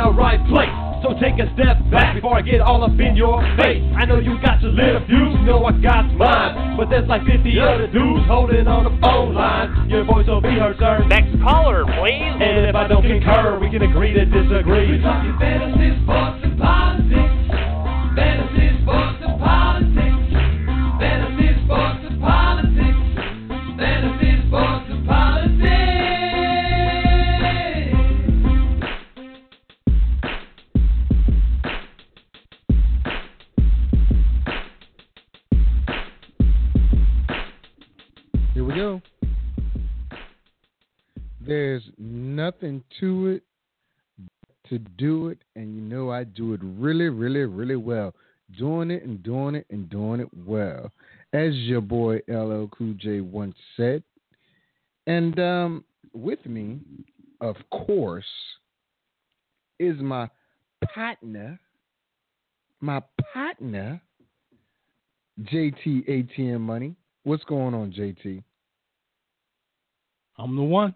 the right place. So take a step back before I get all up in your face. I know you got your little views, you know I got mine. But there's like 50 other dudes holding on the phone line. Your voice will be heard, sir. Next caller, please. And if I don't concur, we can agree to disagree. We're talking fantasy, sports, and politics. Partner, JT ATM Money. What's going on, JT? I'm the one.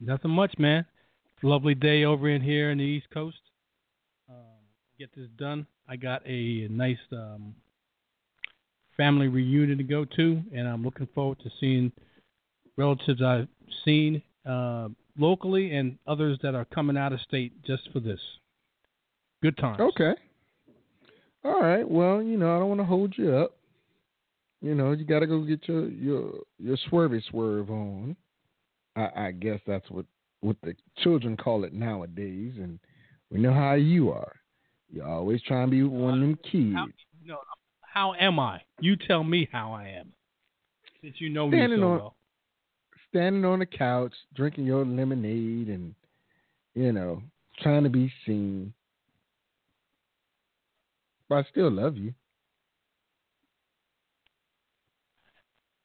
Nothing much, man. It's a lovely day over in here in the East Coast. Um, get this done. I got a nice um, family reunion to go to, and I'm looking forward to seeing relatives I've seen uh, locally and others that are coming out of state just for this. Good times. Okay. All right. Well, you know, I don't want to hold you up. You know, you got to go get your your your swervy swerve on. I, I guess that's what what the children call it nowadays, and we know how you are. You always trying to be one of them kids. How, no, how am I? You tell me how I am. Since you know me so on- well. Standing on the couch, drinking your lemonade, and you know, trying to be seen. But I still love you.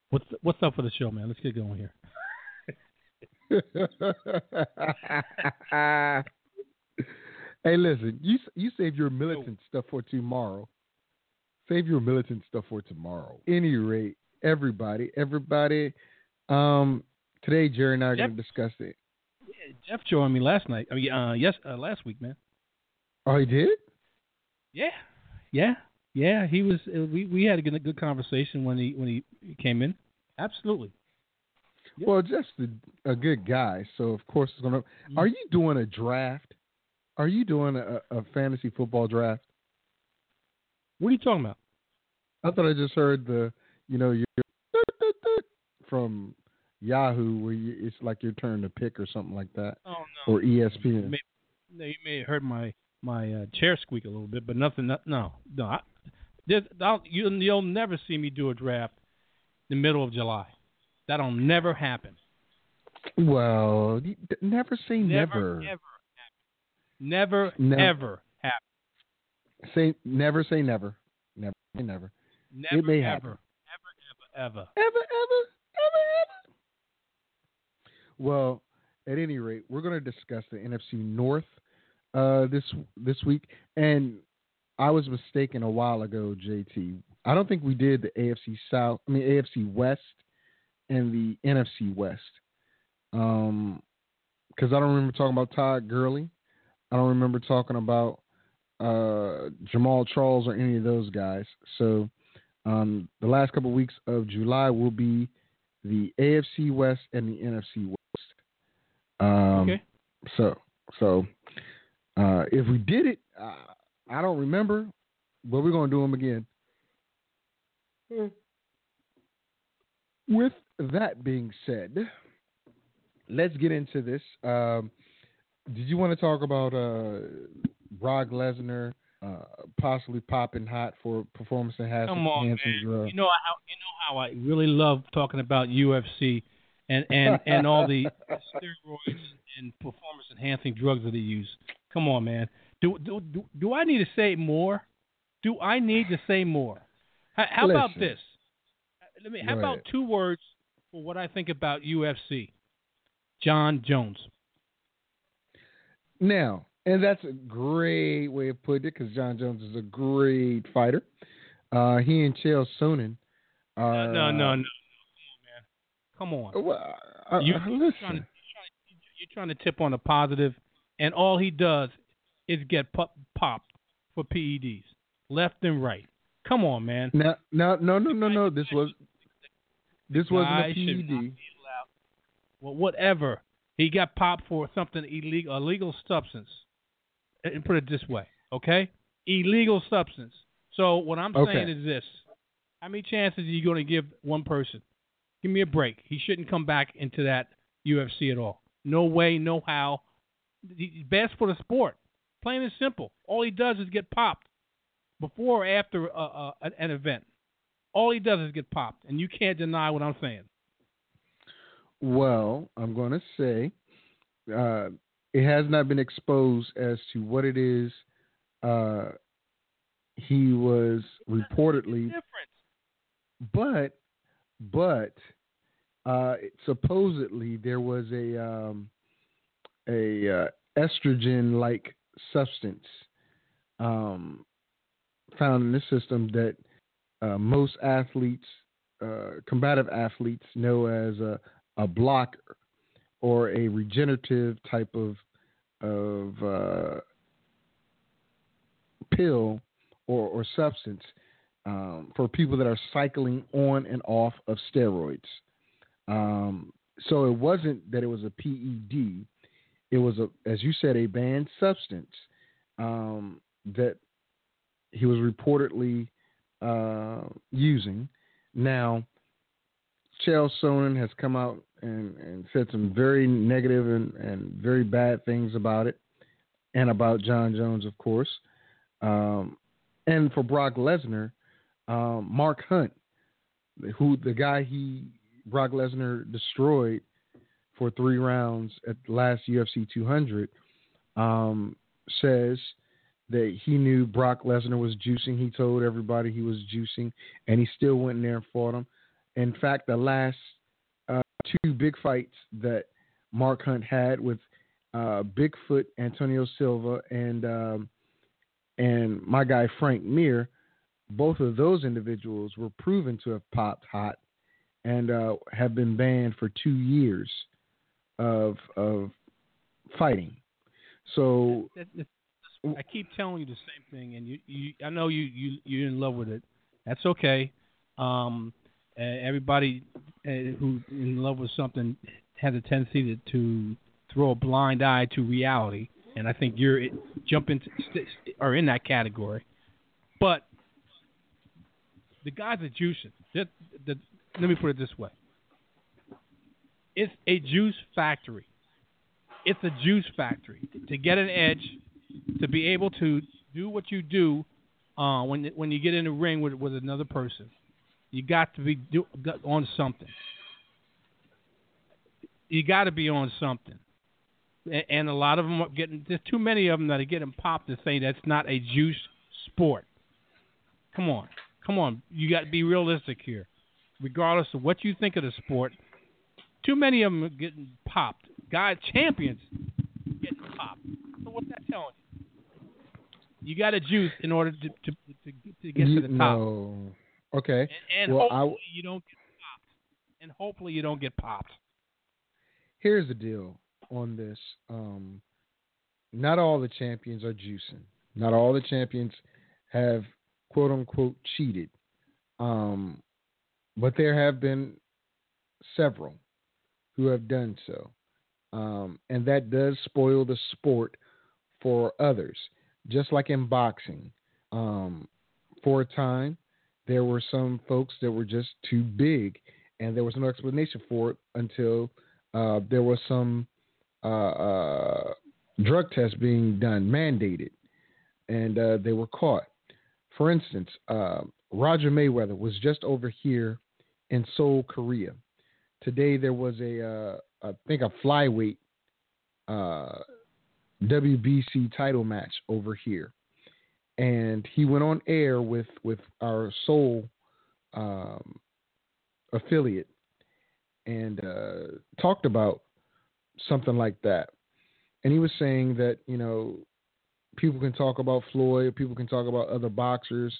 What's what's up for the show, man? Let's get going here. hey, listen, you you save your militant stuff for tomorrow. Save your militant stuff for tomorrow. Any rate, everybody, everybody. Um, today Jerry and I are going to discuss it. Jeff joined me last night. I mean, uh, yes, uh, last week, man. Oh, he did. Yeah, yeah, yeah. He was. Uh, we we had a good, good conversation when he when he came in. Absolutely. Yep. Well, just a, a good guy, so of course it's going to. Are you doing a draft? Are you doing a, a fantasy football draft? What are you talking about? I thought I just heard the, you know, your from Yahoo where you, it's like your turn to pick or something like that, Oh no. or ESPN. May, no, you may have heard my my uh, chair squeak a little bit, but nothing. No, no. I, you, you'll never see me do a draft in the middle of July. That'll never happen. Well, never say Never, never. ever happen. Never, No. ever happen. Say never. Say never. Never. Say never. Never, may ever, happen. ever, ever, ever. Ever, ever, ever, ever. Well, at any rate, we're going to discuss the NFC North uh, this this week, and I was mistaken a while ago, JT. I don't think we did the AFC South. I mean AFC West and the NFC West. Um, because I don't remember talking about Todd Gurley. I don't remember talking about uh, Jamaal Charles or any of those guys. So um, the last couple of weeks of July will be the AFC West and the NFC West. Um, Okay. So, so uh, if we did it, uh, I don't remember, but we're gonna do them again. With that being said, let's get into this. Um, did you want to talk about uh, Brock Lesnar uh, possibly popping hot for performance enhancing? Come on, enhancing man. drug? You know how you know how I really love talking about UFC and and and all the steroids and performance enhancing drugs that they use. Come on, man. Do do do, do I need to say more? Do I need to say more? How, how about this? Let me. How about two words for what I think about UFC? Jon Jones. Now, and that's a great way of putting it because Jon Jones is a great fighter. Uh, he and Chael Sonnen are. no, no, uh, no, no. Come on, man. Come on. Well, uh, You- uh, trying you're, trying to, you're trying to tip on a positive, and all he does is get pop- popped for PEDs, left and right. Come on, man. No, no, no, no, no, no. This was this wasn't a PED. Well, whatever. He got popped for something illegal, illegal substance. And put it this way, okay? Illegal substance. So what I'm Okay. saying is this: How many chances are you going to give one person? Give me a break. He shouldn't come back into that UFC at all. No way, no how. He's best for the sport. Plain and simple. All he does is get popped before or after uh, uh, an- event. All he does is get popped, and you can't deny what I'm saying. Well, I'm going to say uh, it has not been exposed as to what it is uh, he was reportedly, but but uh, supposedly there was a um, a uh, estrogen like substance um, found in the system that uh, most athletes, uh, combative athletes, know as a, a blocker or a regenerative type of of uh, pill or, or substance um, for people that are cycling on and off of steroids. Um, so it wasn't that it was a PED; it was a, as you said, a banned substance um, that he was reportedly uh, using. Now, Chael Sonnen has come out and, and said some very negative and, and very bad things about it, and about Jon Jones, of course. Um, and for Brock Lesnar, um, Mark Hunt, who the guy he Brock Lesnar destroyed for three rounds at last UFC 200, um, says that he knew Brock Lesnar was juicing. He told everybody he was juicing, and he still went in there and fought him. In fact, the last uh, two big fights that Mark Hunt had with uh, Bigfoot Antonio Silva and um, and my guy Frank Mir, both of those individuals were proven to have popped hot and uh, have been banned for two years of of fighting. So I keep telling you the same thing, and you, you I know you, you you're in love with it. That's okay. Um, everybody who's in love with something has a tendency to, to throw a blind eye to reality, and I think you're jumping are in that category. But the guys are juicing. The, the, let me put it this way: it's a juice factory. It's a juice factory to get an edge to be able to do what you do uh, when when you get in the ring with with another person. You got to be do, on something. You got to be on something, A- and a lot of them are getting. There's too many of them that are getting popped to say that's not a juice sport. Come on, come on. You got to be realistic here. Regardless of what you think of the sport, too many of them are getting popped. Guys, champions getting popped. So what's that telling you? You got to juice in order to to to, to get you to the top, know, okay. and, and Well, hopefully w- you don't get popped, and hopefully you don't get popped. Here's the deal on this. Um, not all the champions are juicing. Not all the champions have quote unquote cheated. Um, but there have been several who have done so. Um, and that does spoil the sport for others. Just like in boxing, um, for a time, there were some folks that were just too big, and there was no explanation for it until uh, there was some uh, uh, drug tests being done, mandated, and uh, they were caught. For instance, uh, Roger Mayweather was just over here in Seoul, Korea. Today there was a, uh, I think, a flyweight uh, WBC title match over here, and he went on air with with our sole um, affiliate and uh, talked about something like that. And he was saying that you know people can talk about Floyd, people can talk about other boxers,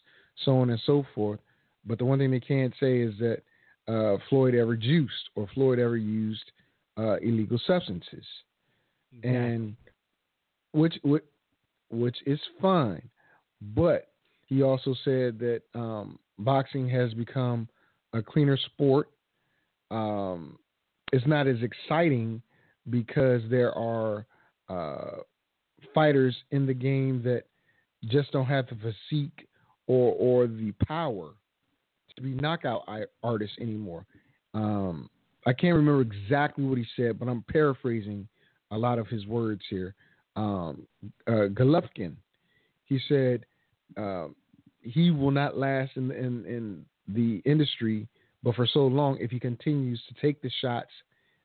so on and so forth. But the one thing they can't say is that uh, Floyd ever juiced or Floyd ever used uh, illegal substances. And which, which which is fine. But he also said that um, boxing has become a cleaner sport. Um, it's not as exciting because there are uh, fighters in the game that just don't have the physique or or the power to be knockout artists anymore. Um, I can't remember exactly what he said, but I'm paraphrasing a lot of his words here. Um, uh, Golovkin, he said uh, he will not last in, in in the industry, but for so long if he continues to take the shots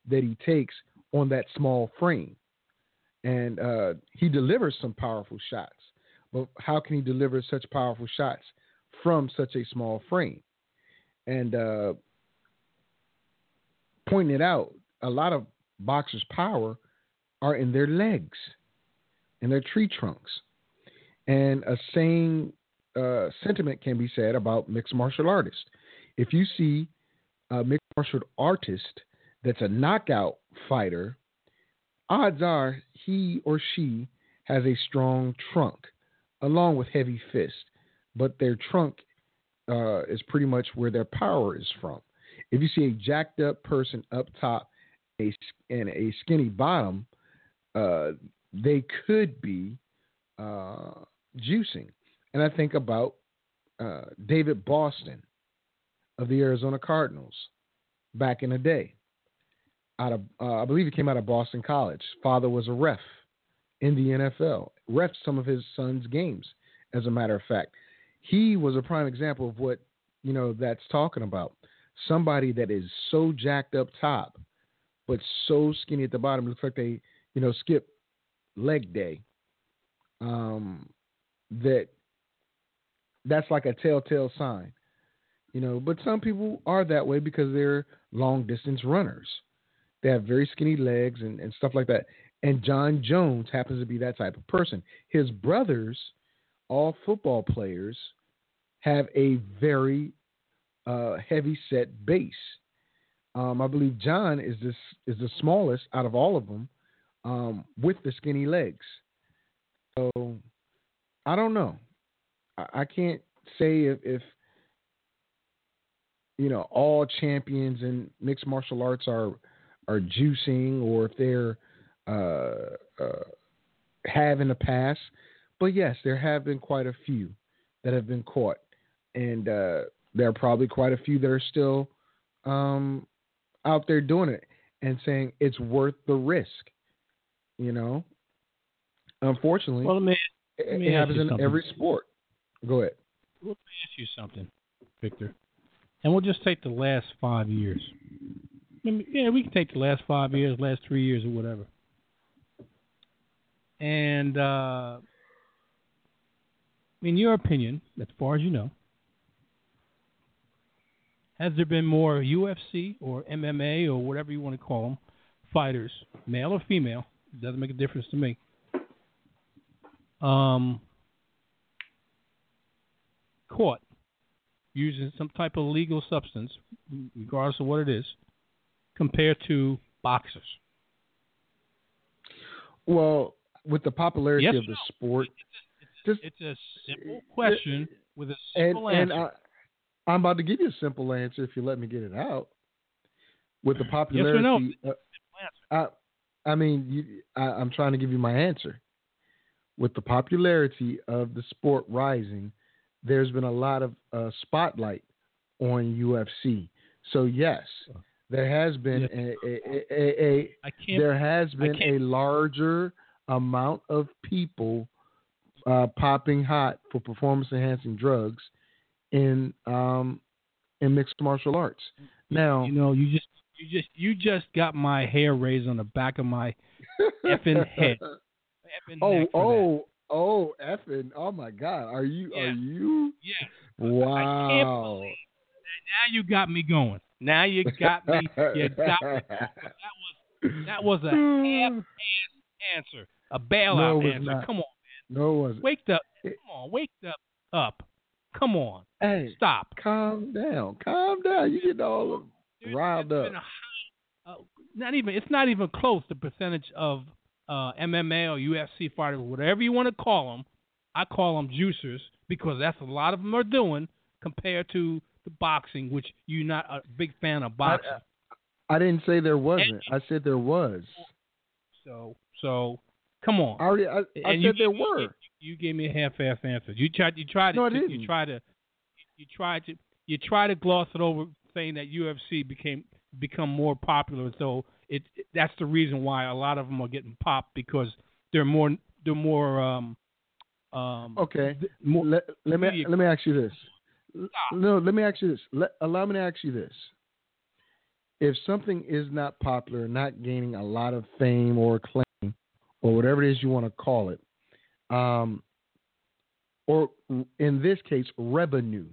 that he takes on that small frame, and uh, he delivers some powerful shots. But how can he deliver such powerful shots from such a small frame? And uh, pointing it out, a lot of boxers' power are in their legs, in their tree trunks. And a same uh, sentiment can be said about mixed martial artists. If you see a mixed martial artist that's a knockout fighter, odds are he or she has a strong trunk along with heavy fist, but their trunk uh, is pretty much where their power is from. If you see a jacked up person up top a, and a skinny bottom, uh, they could be uh, juicing. And I think about uh, David Boston of the Arizona Cardinals back in the day. Out of, uh, I believe he came out of Boston College. Father was a ref in the NFL, ref some of his son's games. As a matter of fact, he was a prime example of what you know that's talking about. Somebody that is so jacked up top, but so skinny at the bottom. Looks like they you know skip leg day. Um, that that's like a telltale sign, you know. But some people are that way because they're long distance runners. They have very skinny legs and, and stuff like that. And Jon Jones happens to be that type of person. His brothers, all football players, have a very uh, heavy set base. Um, I believe Jon is this is the smallest out of all of them, um, with the skinny legs. So I don't know. I, I can't say if, if you know all champions in mixed martial arts are are juicing or if they're uh, uh, have in the past. But yes, there have been quite a few that have been caught, and uh, there are probably quite a few that are still um, out there doing it and saying it's worth the risk. You know, unfortunately, well, me, me it happens in every sport. Go ahead. Let me ask you something, Victor, and we'll just take the last five years. yeah, we can take the last five years, last three years, or whatever. And uh, in your opinion, as far as you know, has there been more UFC or MMA or whatever you want to call them fighters, male or female? It doesn't make a difference to me. Um, caught using some type of legal substance, regardless of what it is, compared to boxers? Well, with the popularity yes of the no? sport. It's, it's, a simple question it, with a simple and, answer. And I, am about to give you a simple answer if you let me get it out. With the popularity, yes uh, I, I mean, you, I, I'm trying to give you my answer. With the popularity of the sport rising, there's been a lot of uh, spotlight on UFC. So yes, there has been yes. a, a, a, a there has been a larger amount of people uh, popping hot for performance enhancing drugs in um, in mixed martial arts. Now, you know, you just you just you just got my hair raised on the back of my effing head. Effing oh, oh, oh, effing! Oh my God, are you? Yeah. Are you? Yeah. Wow. now you got me going. Now you got me. You got me. That was that was a half answer. A bailout no, answer. Not. Come on. No, it wasn't. Wake up. Come on, wake up. Up. Come on. Hey, stop. Calm down. Calm down. You get all There's, riled up. uh, not even. It's not even close. The percentage of uh, MMA or UFC fighters, whatever you want to call them, I call them juicers because that's a lot of them are doing compared to the boxing, which you're not a big fan of boxing. I didn't say there wasn't. I said there was. so, so come on. I already. I, I said you there me- were. You gave me a half-ass answer. You tried. You tried to. No, I didn't. You tried to. You tried to. You tried to gloss it over, saying that UFC became become more popular. So it, it- that's the reason why a lot of them are getting popped because they're more they're more um um Okay. more Let, let me let me ask you this. Stop. No, let me ask you this. Let, allow me to ask you this. If something is not popular, not gaining a lot of fame or acclaim, or whatever it is you want to call it, um, or in this case, revenue.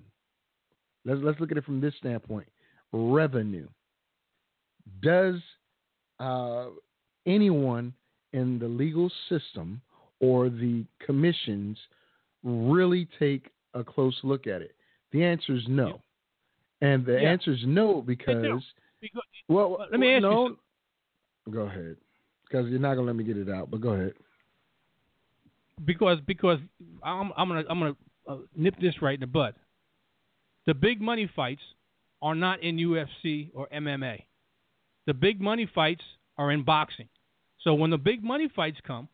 Let's let's look at it from this standpoint. Revenue. Does uh, anyone in the legal system or the commissions really take a close look at it? The answer is no. And the Yeah. answer is no because because well, let me ask you no, something. Go ahead, because you're not gonna let me get it out. But go ahead. because because I'm I'm gonna I'm gonna uh, nip this right in the bud. The big money fights are not in UFC or MMA. The big money fights are in boxing. So when the big money fights come,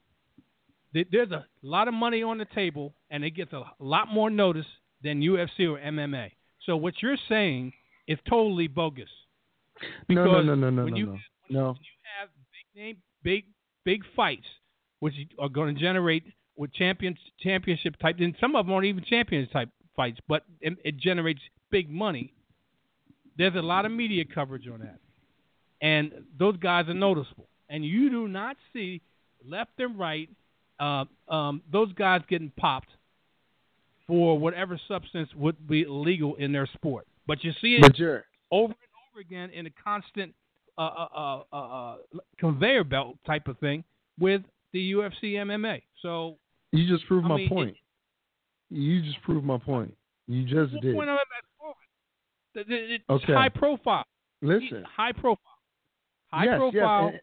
th- there's a lot of money on the table, and it gets a lot more notice than UFC or MMA. So what you're saying is totally bogus. No, no, no, no, no, when no, you- no. No. you have big name, big big fights, which are going to generate with champions championship type, and some of them aren't even champions type fights, but it, it generates big money. There's a lot of media coverage on that, and those guys are noticeable. And you do not see left and right uh, um, those guys getting popped for whatever substance would be illegal in their sport. But you see it over and over again in a constant uh, uh, uh, uh, uh, conveyor belt type of thing with the UFC MMA. So you just proved I my mean, it- point. you just proved my point. You just did. point am I proving? The- the- It's Okay. high profile. Listen. High profile. High yes, profile. Yes.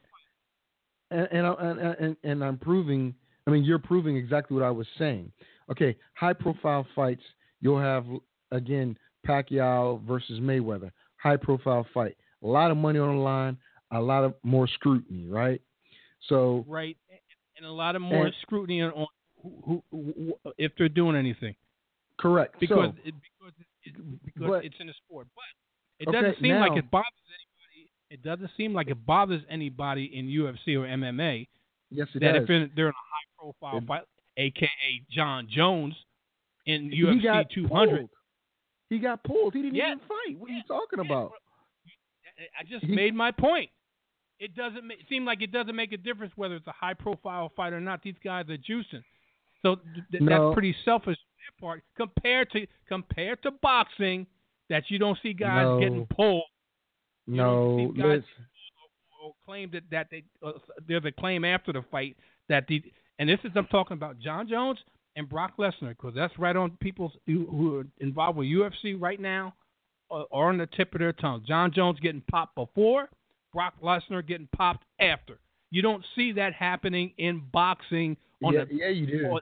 And, and, and, and, and, and I'm proving, I mean, you're proving exactly what I was saying. Okay, high profile fights, you'll have, again, Pacquiao versus Mayweather. High profile fight. A lot of money on the line, a lot of more scrutiny, right? So, right. And a lot of more And- scrutiny on who, who, who, if they're doing anything. correct. Because, so, it, because, it, because but- it's in a sport. But it Okay, doesn't seem like it bothers anybody. It doesn't seem like it bothers anybody in UFC or MMA yes, it that does. if they're, they're in a high profile It- fight, aka Jon Jones in he UFC got 200. pulled. He got pulled. He didn't Yeah. even fight. What are you talking Yeah, about? I just made my point. It doesn't ma- seem like it doesn't make a difference whether it's a high profile fight or not. These guys are juicing, so th- No. that's pretty selfish on part compared to compared to boxing. That you don't see guys No. getting pulled You No, guys- or claim that that they uh, there's a claim after the fight that the and this is I'm talking about Jon Jones and Brock Lesnar because that's right on people who, who are involved with UFC right now or, on the tip of their tongue. Jon Jones getting popped before, Brock Lesnar getting popped after. You don't see that happening in boxing on Yeah, the yeah, you do. a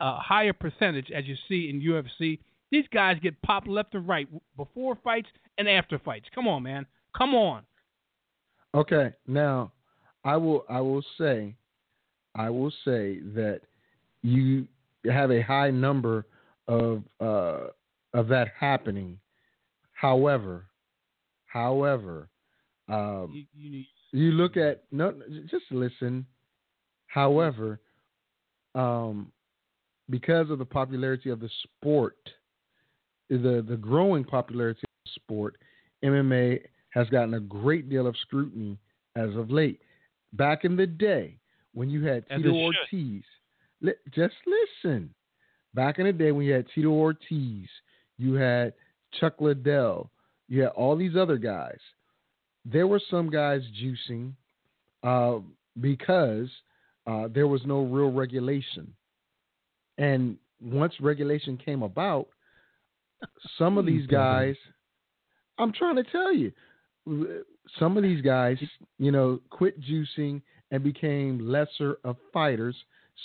a higher percentage as you see in UFC. These guys get popped left and right before fights and after fights. Come on, man. Come on. Okay, now I will I will say I will say that you have a high number of uh, of that happening. However, however, um, You, you, you look at no just listen. However, um, because of the popularity of the sport, the the growing popularity of the sport, MMA has gotten a great deal of scrutiny as of late. Back in the day, when you had Tito. Ortiz, li- just listen. Back in the day, when you had Tito Ortiz, you had Chuck Liddell, you had all these other guys. There were some guys juicing uh, because uh, there was no real regulation. And once regulation came about, some of these guys, I'm trying to tell you, some of these guys, you know, quit juicing and became lesser of fighters.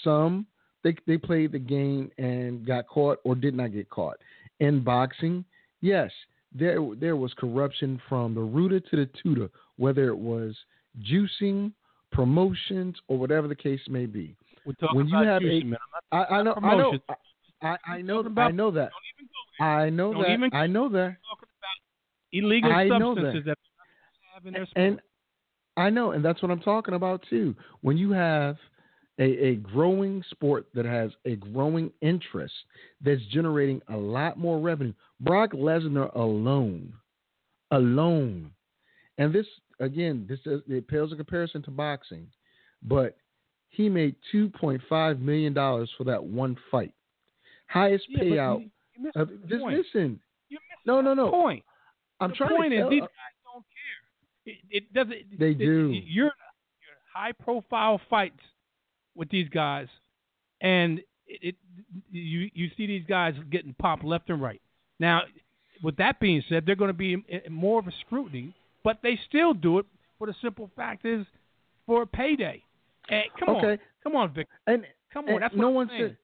Some they they played the game and got caught or did not get caught. In boxing, yes, there there was corruption from the rooter to the tutor, whether it was juicing, promotions, or whatever the case may be. We're talking when you about have a- juicing, man. I'm I, I know, I know. I, I know, about- I know that, don't even go there. I know Don't that, even- I know that, illegal I know that. substances that have in their sport. and I know, and that's what I'm talking about too. When you have a, a growing sport that has a growing interest that's generating a lot more revenue, Brock Lesnar alone, alone, and this again, this is, it pales in comparison to boxing, but he made 2.5 million dollars for that one fight, highest Yeah, payout. you- you Of, just point. listen, no, no, no. point. I'm the trying point to is tell. these guys don't care. It, it doesn't. They it- do. You're you're high profile fights with these guys, and it, it you you see these guys getting popped left and right. Now, with that being said, they're going to be more of a scrutiny, but they still do it for the simple fact is for a payday. And come on, come on, Vic, and come on. and That's what no one said.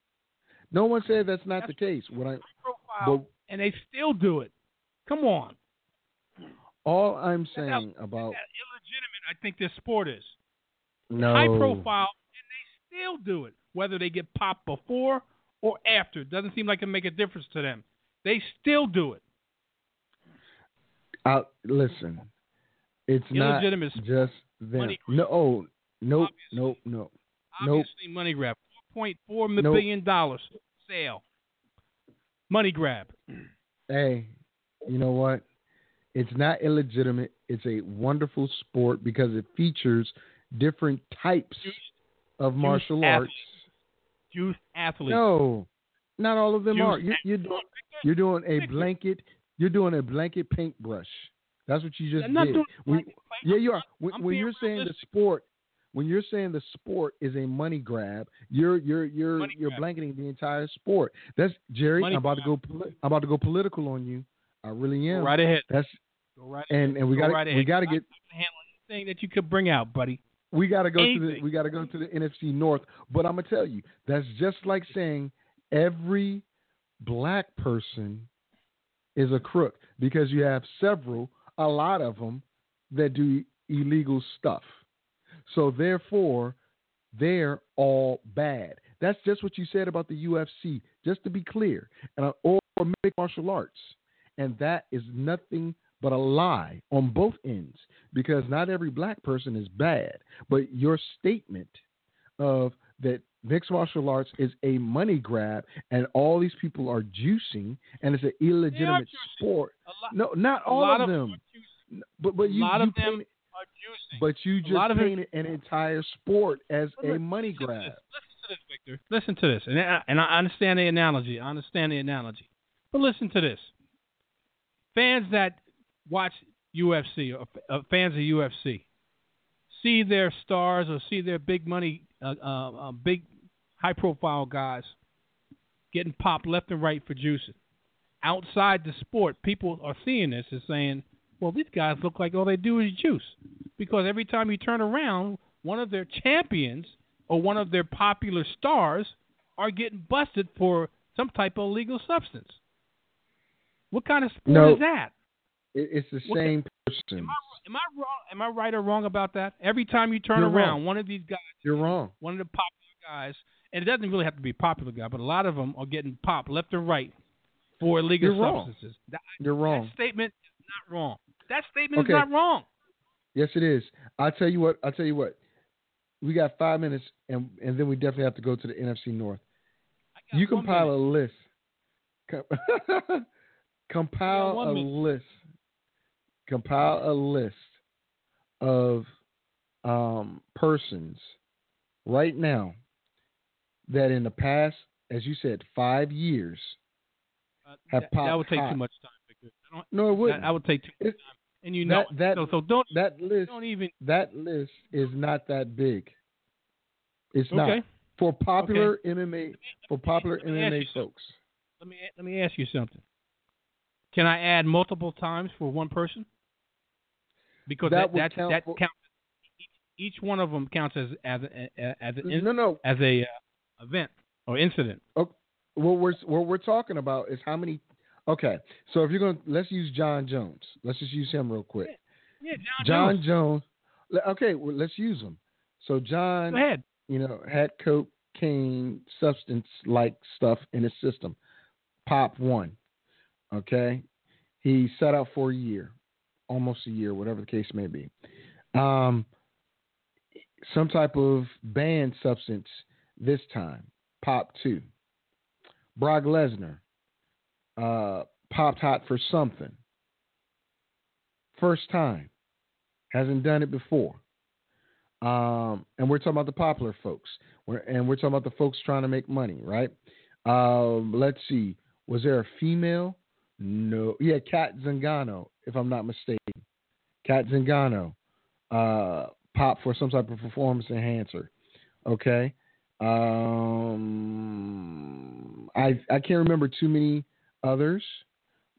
No one said that's not That's the case. What I High profile, but and they still do it. Come on. all I'm That's saying how- about illegitimate, I think this sport is. no high profile, still do it, whether they get popped before or after. It doesn't seem like it make a difference to them. They still do it. Uh, listen, it's not just them. No, oh, nope, Obviously. nope, no. Nope. Obviously, money grab. Four point four Nope. dollars sale. Money grab. Hey, you know what? It's not illegitimate. It's a wonderful sport because it features different types of martial arts. athletes. Youth athletes. No, not all of them Juice are. You're, you're doing you're doing a blanket. You're doing a blanket paintbrush. That's what you just I'm not did. doing When- yeah, you are. When, when you're saying the sport, when you're saying the sport is a money grab, you're you're you're Money you're grab. blanketing the entire sport. That's Jerry. Money I'm about to go. poli- I'm about to go political on you. I really am. Go right ahead. That's Go right and ahead. and we Go got to right we got to get handling anything that you could bring out, buddy. We got to go to the we got to go to the NFC North. But I'm gonna tell you, that's just like saying every black person is a crook because you have several, a lot of them that do illegal stuff. So therefore, they're all bad. That's just what you said about the UFC. Just to be clear, and uh, or mixed martial arts, and that is nothing but a lie on both ends because not every black person is bad. But your statement of that mixed martial arts is a money grab and all these people are juicing and it's an illegitimate sport. A lot, No, not a all lot of them. But but a you, lot you of them painted, are juicing. but you just it- painted an entire sport as a money listen to grab. Listen to this, Victor. Listen to this, and I, and I understand the analogy. I understand the analogy, but listen to this. Fans that watch UFC or uh, fans of UFC see their stars or see their big money, uh, uh, uh, big high-profile guys getting popped left and right for juicing. Outside the sport, people are seeing this and saying, "Well, these guys look like all they do is juice," because every time you turn around, one of their champions or one of their popular stars are getting busted for some type of illegal substance. What kind of sport No. is that? It, it's the What- same person. Am I, am I wrong? Am I right or wrong about that? Every time you turn You're around, wrong. one of these guys, You're wrong. one of the popular guys, and it doesn't really have to be a popular guy, but a lot of them are getting popped left and right for illegal You're wrong. substances. That, You're wrong. that statement is not wrong. That statement Okay. is not wrong. Yes, it is. I'll tell you what. I'll tell you what. We got five minutes, and and then we definitely have to go to the NFC North. You compile minute. a list. Compile a minute. list. Compile a list of um, persons right now that in the past, as you said, five years. Uh, have that, that would take hot. too much time. Victor. I don't, No, it wouldn't. I would take too much time, and you know that- that- So, so don't that list, don't even. that list is not that big. It's not for popular MMA for popular me MMA something. folks. Let me let me ask you something. Can I add multiple times for one person? Because That that that, count that for- counts. each one of them counts as as a, as an no, no. as a uh, event or incident. Okay. What we're what we're talking about is how many. Okay, so if you're gonna let's use Jon Jones. Let's just use him real quick. Yeah, Jon, Jon Jones. Jones. Okay, well, let's use him. So Jon, Go ahead. you know, had cocaine substance like stuff in his system. Pop one. Okay. He set out for a year, almost a year, whatever the case may be. Um, some type of banned substance this time. Pop two. Brock Lesnar uh, popped hot for something. First time. Hasn't done it before. Um, and we're talking about the popular folks. We're, and we're talking about the folks trying to make money, right? Um, let's see. Was there a female? No. Yeah, Cat Zingano, if I'm not mistaken. Cat Zingano uh, popped for some type of performance enhancer. Okay. Um, I I can't remember too many others,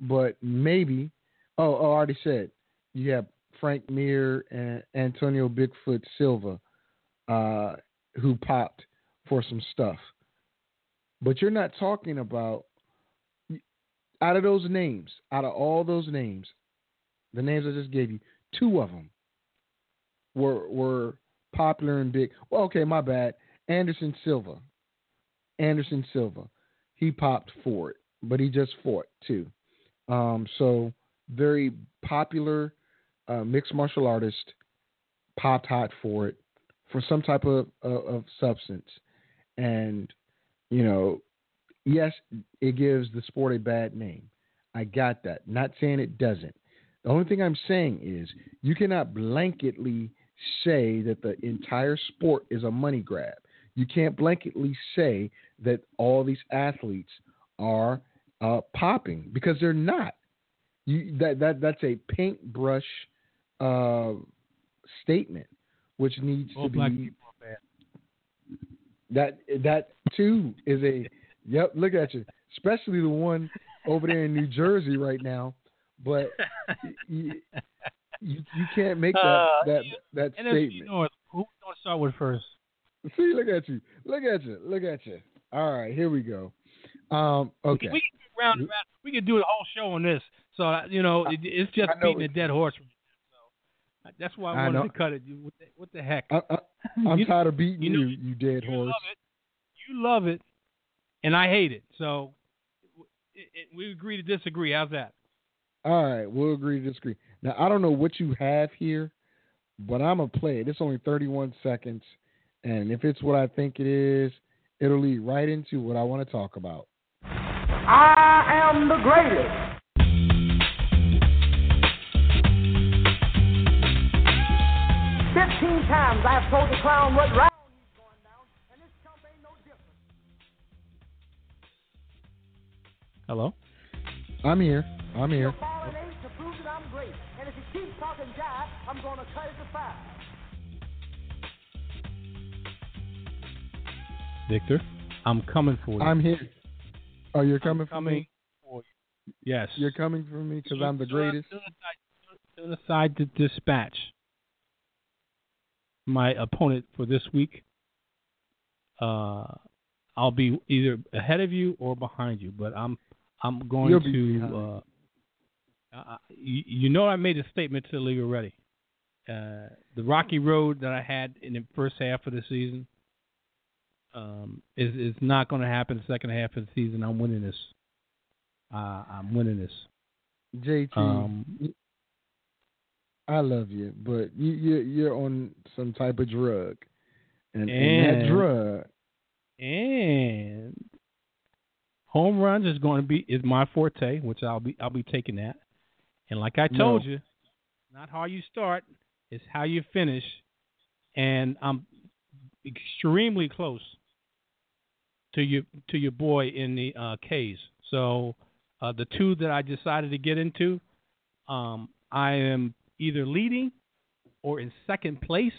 but maybe. Oh, oh, I already said you have Frank Mir and Antonio Bigfoot Silva, uh, who popped for some stuff. But you're not talking about out of those names, out of all those names, the names I just gave you, two of them were were popular and big. Well, okay, my bad. Anderson Silva, Anderson Silva, he popped for it, but he just fought too. Um, so very popular uh, mixed martial artist popped hot for it for some type of, of, of substance, and you know, yes, it gives the sport a bad name. I got that. Not saying it doesn't. The only thing I'm saying is you cannot blanketly say that the entire sport is a money grab. You can't blanketly say that all these athletes are uh, popping because they're not. You, that that that's a paintbrush uh, statement, which needs All to be people are bad. that that too is a yep. Look at you, especially the one over there in New Jersey right now. But you, you, you can't make that Uh, that that NFC statement. North. Who we gonna start with first? See, look at you, look at you, look at you. All right, here we go. Um, okay, We can do round round. We can do the whole show on this. So uh, you know, it, it's just beating a dead horse. So that's why I I wanted know. to cut it. What the, what the heck? I, You- tired of beating you you, know- you, dead you horse. love it. You love it, and I hate it. So it, it, we agree to disagree. How's that? All right, we'll agree to disagree. Now I don't know what you have here, but I'm gonna play it. It's only 31 seconds, and if it's what I think it is, it'll lead right into what I want to talk about. I am the greatest. Fifteen times I have told the clown what round to here. I'm here. Victor, I'm coming for you. I'm here. Oh, you're coming I'm for coming me. for you. Yes. You're coming for me because I'm the Soon- soon- greatest. Soon as I, soon as I d- dispatch my opponent for this week, uh, I'll be either ahead of you or behind you. But I'm I'm going You'll to. Uh, uh, you, you know, I made a statement to the league already. Uh, the rocky road that I had in the first half of the season um, is is not going to happen. The second half of the season, I'm winning this. Uh, I'm winning this. JT, Um, I love you, but you, you you're on some type of drug, and, and that drug. and home runs is going to be is my forte, which I'll be I'll be taking that. And like I told No. you, not how you start, it's how you finish. And I'm extremely close to your to your boy in the uh, K's. So uh, the two that I decided to get into, um, I am either leading or in second place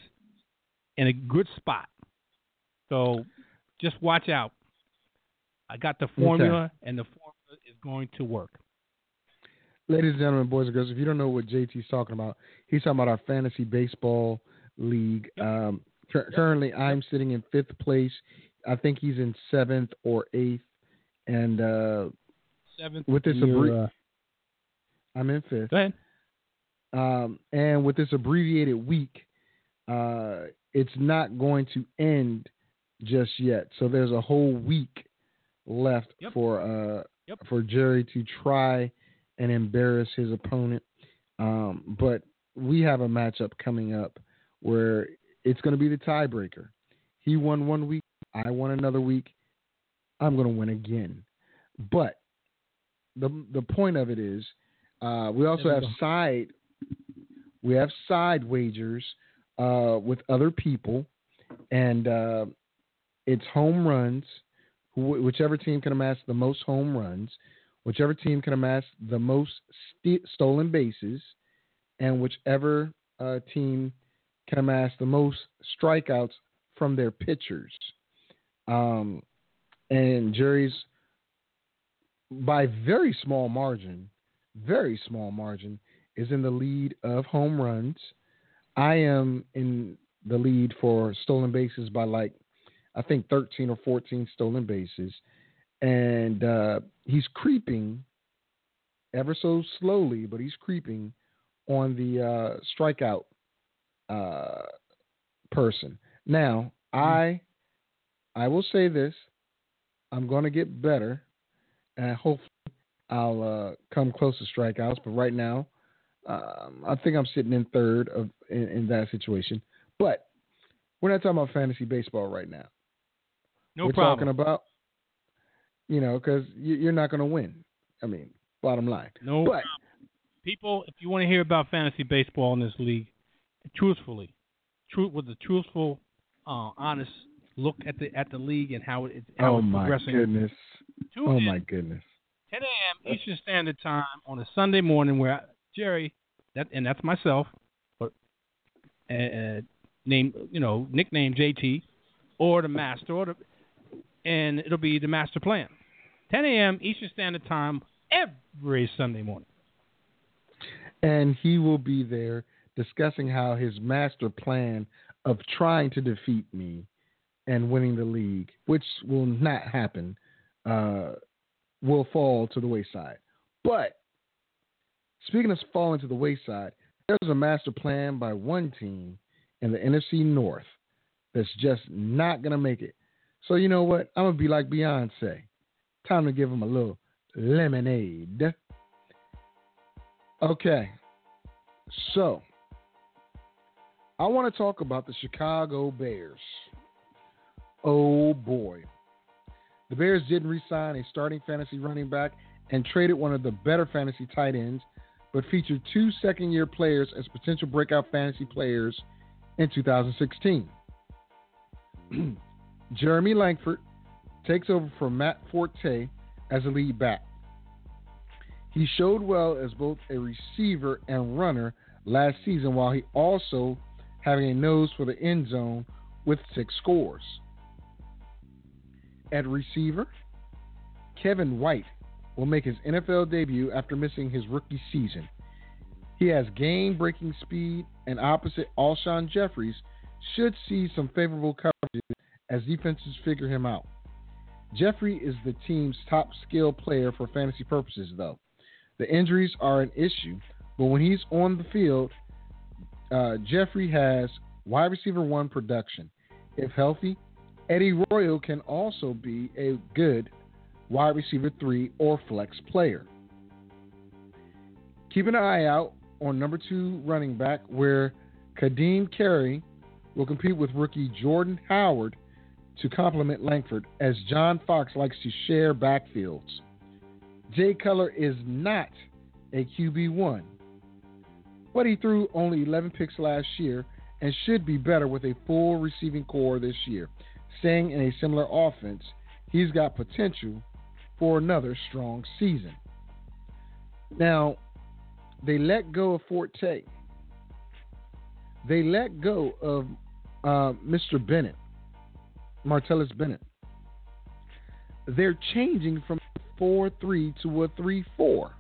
in a good spot. So just watch out. I got the formula, and the formula is going to work. Ladies and gentlemen, boys and girls, if you don't know what JT's talking about, he's talking about our fantasy baseball league. Um, cur- Currently, I'm sitting in fifth place. I think he's in seventh or eighth, and uh, Seventh. with this uh, I'm in fifth. go ahead. Um, and with this abbreviated week, uh, it's not going to end just yet. So there's a whole week left Yep. for uh, Yep. for Jerry to try and embarrass his opponent. Um, but we have a matchup coming up where it's going to be the tiebreaker. He won one week, I won another week. I'm going to win again. But the the point of it is, uh, we also have side we have side wagers uh, with other people, and uh, it's home runs. Wh- Whichever team can amass the most home runs, whichever team can amass the most st- stolen bases, and whichever uh, team can amass the most strikeouts from their pitchers. Um, and Jerry's by very small margin, very small margin, is in the lead of home runs. I am in the lead for stolen bases by like I think 13 or 14 stolen bases, and uh, he's creeping ever so slowly, but he's creeping on the uh, strikeout uh, person. Now, I I will say this: I'm going to get better, and hopefully I'll uh, come close to strikeouts. But right now, um, I think I'm sitting in third of in, in that situation. But we're not talking about fantasy baseball right now. No we're problem. talking about you know because you, you're not going to win. I mean, bottom line. no But people, if you want to hear about fantasy baseball in this league, truthfully, truth with a truthful, uh, honest look at the at the league and how it how oh it's progressing. Oh my goodness, Tune oh in my goodness. 10 a.m. Eastern Standard Time on a Sunday morning, where Jerry, that and that's myself, but uh, uh, name you know nickname JT, or the Master, or the, and it'll be the Master Plan. 10 a.m. Eastern Standard Time every Sunday morning. and he will be there discussing how his master plan of trying to defeat me and winning the league, which will not happen, uh, will fall to the wayside. But speaking of falling to the wayside, there's a master plan by one team in the NFC North that's just not going to make it. So, you know what? I'm to be like Beyonce. Time to give him a little lemonade. Okay. So, I want to talk about the Chicago Bears. Oh boy. The Bears didn't re sign a starting fantasy running back and traded one of the better fantasy tight ends, but featured two second year players as potential breakout fantasy players in 2016. Jeremy Langford takes over from Matt Forte as a lead back. He showed well as both a receiver and runner last season, while he also having a nose for the end zone with six scores. At receiver, Kevin White will make his NFL debut after missing his rookie season. He has game breaking speed, and opposite Alshon Jeffery should see some favorable coverages as defenses figure him out. Jeffery is the team's top skill player for fantasy purposes, though. The injuries are an issue, but when he's on the field, uh, Jeffery has wide receiver one production. If healthy, Eddie Royal can also be a good wide receiver three or flex player. Keep an eye out on number two running back, where Ka'Deem Carey will compete with rookie Jordan Howard to complement Langford, as John Fox likes to share backfields. Jay Cutler is not a QB1, but he threw only 11 picks last year and should be better with a full receiving corps this year. Staying in a similar offense, he's got potential for another strong season. Now, they let go of Forte. They let go of uh, Mr. Bennett, Martellus Bennett. They're changing from 4 3 to a 3 4.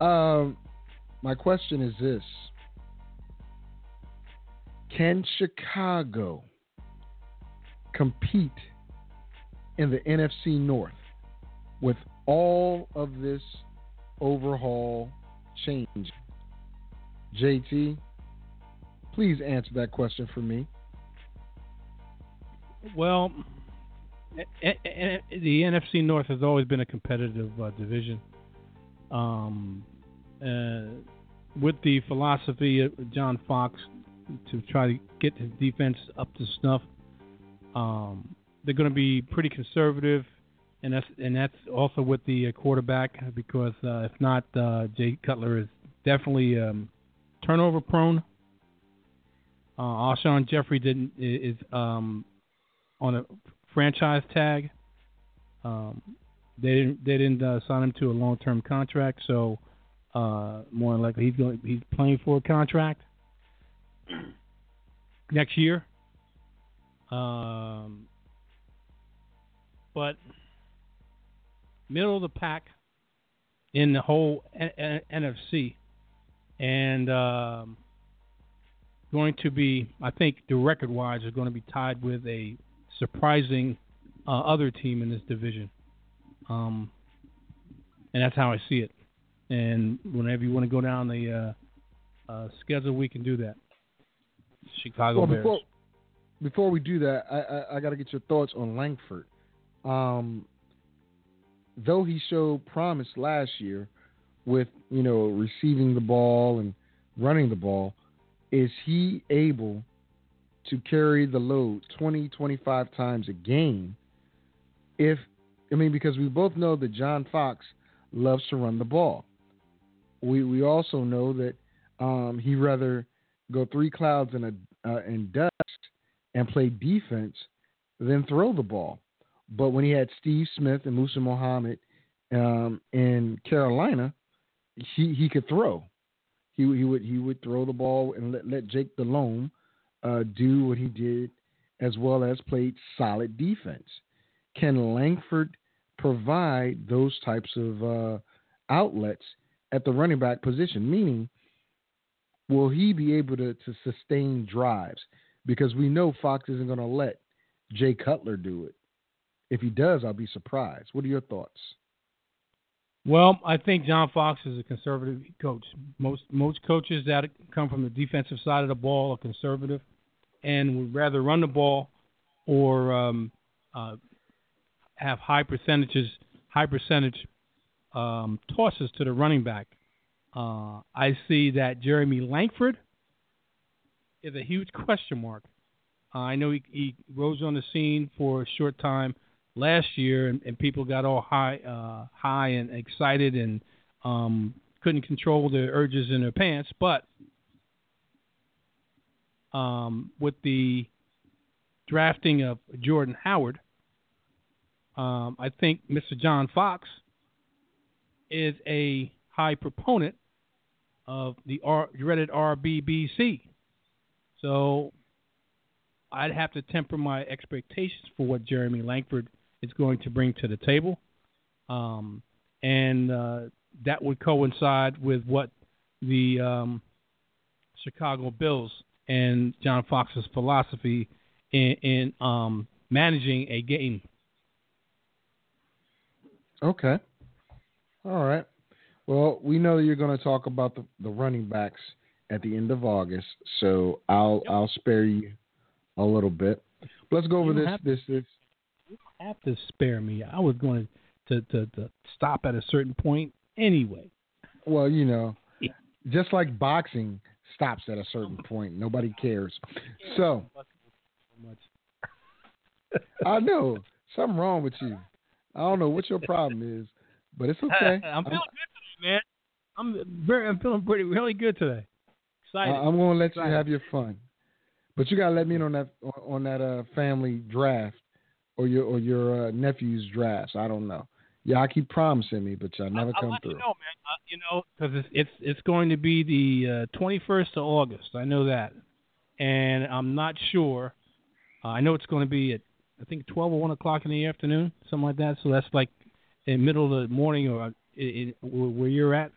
Um, my question is this Can Chicago compete in the NFC North with all of this overhaul change? JT, please answer that question for me. Well, the NFC North has always been a competitive uh, division. Um, uh, with the philosophy of John Fox to try to get his defense up to snuff, um, they're going to be pretty conservative, and that's and that's also with the uh, quarterback because uh, if not, uh, Jay Cutler is definitely um, turnover prone. Uh, Alshon Jeffery didn't is um, on a franchise tag. Um, they didn't they didn't uh, sign him to a long term contract, so uh, more than likely he's going he's playing for a contract next year. Um, but middle of the pack in the whole N- N- NFC, and um, going to be I think the record wise is going to be tied with a surprising uh, other team in this division. Um, and that's how I see it. And whenever you want to go down the uh, uh, schedule, we can do that. Chicago well, Bears. before before we do that, I I, I got to get your thoughts on Langford. Um, though he showed promise last year with you know receiving the ball and running the ball, is he able to carry the load 20, 25 times a game? If I mean, because we both know that John Fox loves to run the ball. We we also know that um, he rather go three clouds in a uh, in dust and play defense than throw the ball. But when he had Steve Smith and Musa Muhammad um, in Carolina, he he could throw. He he would he would throw the ball and let, let Jake Delhomme uh, do what he did, as well as played solid defense. Can Langford provide those types of uh, outlets at the running back position? Meaning, will he be able to, to sustain drives? Because we know Fox isn't going to let Jay Cutler do it. If he does, I'll be surprised. What are your thoughts? Well, I think John Fox is a conservative coach. Most most coaches that come from the defensive side of the ball are conservative and would rather run the ball or um, uh, have high percentages, high percentage um, tosses to the running back. Uh, I see that Jeremy Langford is a huge question mark. Uh, I know he, he rose on the scene for a short time last year, and, and people got all high, uh, high and excited, and um, couldn't control their urges in their pants. But um, with the drafting of Jordan Howard, um, I think Mr. John Fox is a high proponent of the R- dreaded RBBC. So I'd have to temper my expectations for what Jeremy Langford is going to bring to the table. Um, and uh, that would coincide with what the um, Chicago Bills and John Fox's philosophy in, in um, managing a game. Okay. All right. Well, we know you're going to talk about the, the running backs at the end of August, so I'll Yep. I'll spare you a little bit. Let's go over You this have- this this. Have to spare me. I was going to, to, to stop at a certain point anyway. Well, you know, just like boxing stops at a certain point, nobody cares. So I know something wrong with you. I don't know what your problem is, but it's okay. I'm feeling good today, man. I'm very, I'm feeling pretty really good today. Excited. I, am going to let you have your fun, but you got to let me in on that on that uh, family draft or your or your uh, nephew's drafts. I don't know. Yeah, I keep promising me, but y'all never I'll come let through. You know, man. Uh, you know, because it's, it's it's going to be the uh, 21st of August. I know that, and I'm not sure. Uh, I know it's going to be at I think 12 or 1 o'clock in the afternoon, something like that. So that's like in middle of the morning or in, in, where you're at.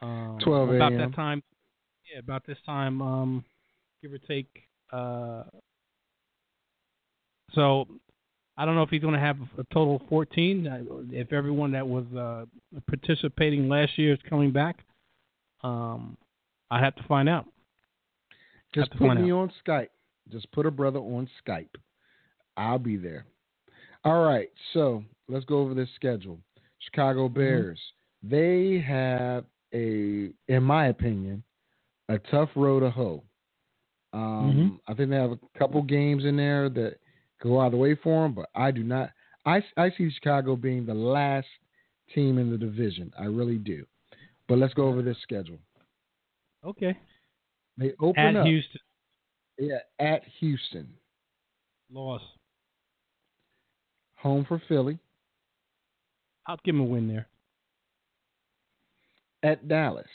Um, 12 about that time. Yeah, about this time um, give or take. Uh, so I don't know if he's going to have a total of 14. uh, If everyone that was uh, participating last year is coming back, um, I have to find out. Just put me on Skype. Just put a brother on Skype. I'll be there. All right, so let's go over this schedule. Chicago Mm-hmm. Bears. They have a, in my opinion, a tough road to hoe. Um, Mm-hmm. I think they have a couple games in there that go out of the way for them, but I do not. I, I see Chicago being the last team in the division. I really do. But let's go over this schedule. Okay. They open At up Houston, yeah, at Houston, loss. home for Philly, I'll give him a win there. at Dallas,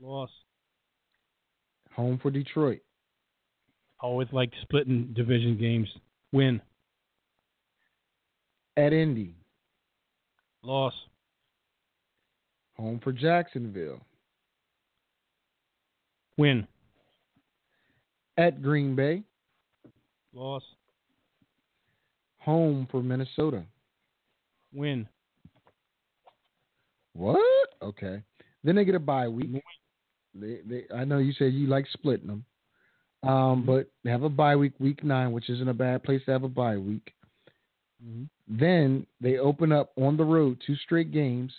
Loss. home for Detroit, Always like splitting division games. Win. at Indy, Loss. home for Jacksonville, Win. at Green Bay, Loss. home for Minnesota. Win. What? Okay. Then they get a bye week. They, they, I know you said you like splitting them, um, but they have a bye week, week nine, which isn't a bad place to have a bye week. Mm-hmm. Then they open up on the road two straight games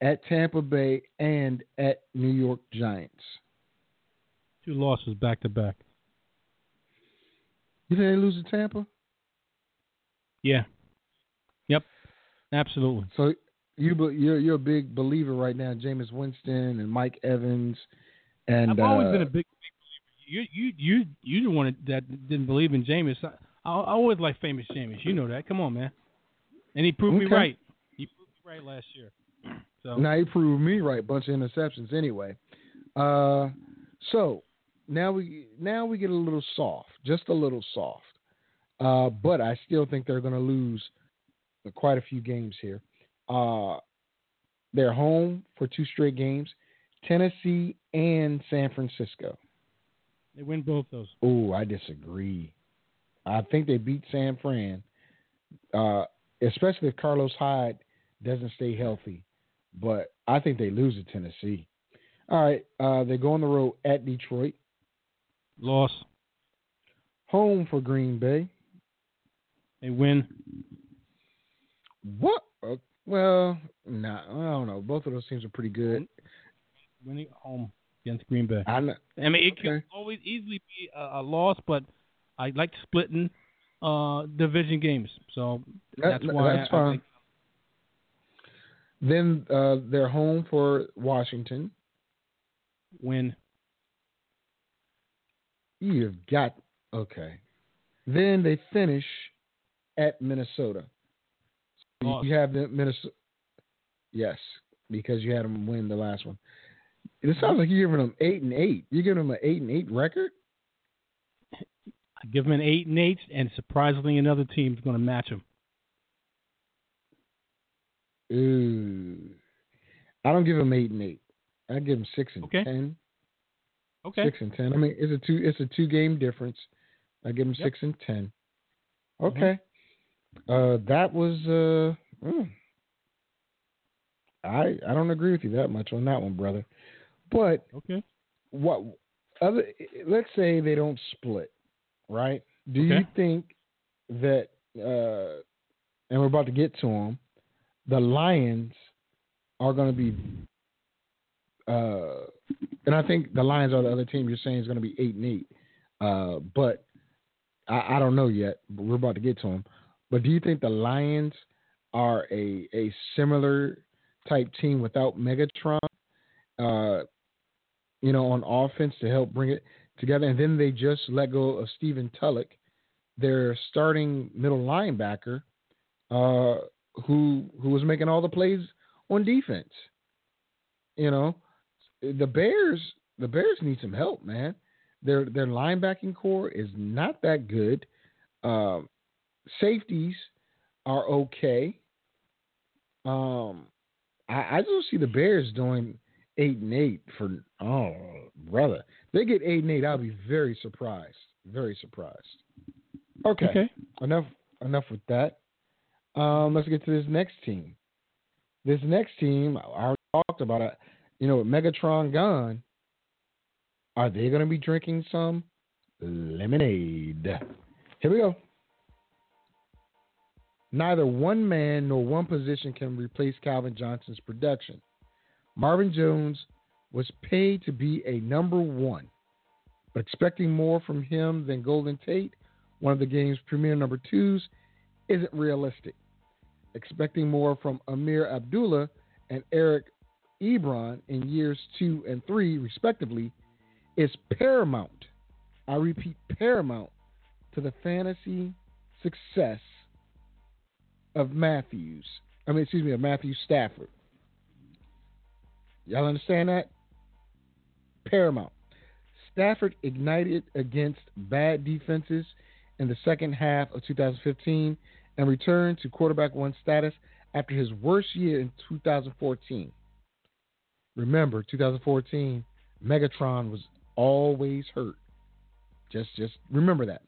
at Tampa Bay and at New York Giants. Two losses back to back. You think they lose to Tampa? Yeah. Yep. Absolutely. So you you're you're a big believer right now, Jameis Winston and Mike Evans, and I've always uh, been a big. You, you, you, you the one that didn't believe in Jameis. I, I always like famous Jameis. You know that. Come on, man. And he proved me right. He proved me right last year. So Now he proved me right. Bunch of interceptions anyway. Uh, so now we now we get a little soft, just a little soft. Uh, but I still think they're going to lose quite a few games here. Uh, they're home for two straight games, Tennessee and San Francisco. They win both those. Oh, I disagree. I think they beat San Fran, uh, especially if Carlos Hyde doesn't stay healthy. But I think they lose to Tennessee. All right, uh, they go on the road at Detroit, Loss. home for Green Bay. They win. What? Uh, well, nah, I don't know. Both of those teams are pretty good. Winning home against Green Bay. I. I mean, it can Okay. always easily be a, a loss, but I like splitting uh, division games. So That- that's why that's I, I fine. think Then uh, they're home for Washington. win. You've got okay. Then they finish at Minnesota. So Loss. you have the Minnesota. Yes, because you had them win the last one. It sounds like you're giving them eight and eight. You're giving them an eight and eight record. I give them an eight and eight, and surprisingly, another team's going to match them. Ooh, I don't give them eight and eight. I give them six and Okay. ten. Okay. Six and ten. I mean, it's a two. It's a two game difference. I give them Yep. six and ten. Mhm. Okay. Uh, that was. Uh, mm. I I don't agree with you that much on that one, brother. But Okay. what other? Let's say they don't split, right? Do you think that? Uh, and we're about to get to them. The Lions are going to be. Uh, and I think the Lions are the other team you're saying is going to be eight and eight. Uh, but I, I don't know yet. But we're about to get to them. But do you think the Lions are a a similar type team without Megatron? Uh, you know, on offense to help bring it together, and then they just let go of Stephen Tulloch, their starting middle linebacker, uh, who who was making all the plays on defense. You know, the Bears the Bears need some help, man. Their their linebacking corps is not that good. Um, safeties are okay. Um, I, I just see the Bears doing eight and eight for oh brother. They get eight and eight, I'll be very surprised. Very surprised. Okay. Okay. Enough enough with that. Um, let's get to this next team. This next team, I already talked about it. You know, with Megatron gone, are they going to be drinking some lemonade? Here we go. Neither one man nor one position can replace Calvin Johnson's production. Marvin Jones was paid to be a number one, but expecting more from him than Golden Tate, one of the game's premier number twos, isn't realistic. Expecting more from Ameer Abdullah and Eric Ebron in years two and three, respectively, is paramount. I repeat, paramount to the fantasy success of Matthews. I mean, excuse me, of Matthew Stafford. Y'all understand that? Paramount. Stafford ignited against bad defenses in the second half of 2015 and returned to quarterback one status after his worst year in 2014. Remember, 2014, Megatron was always hurt. Just just remember that.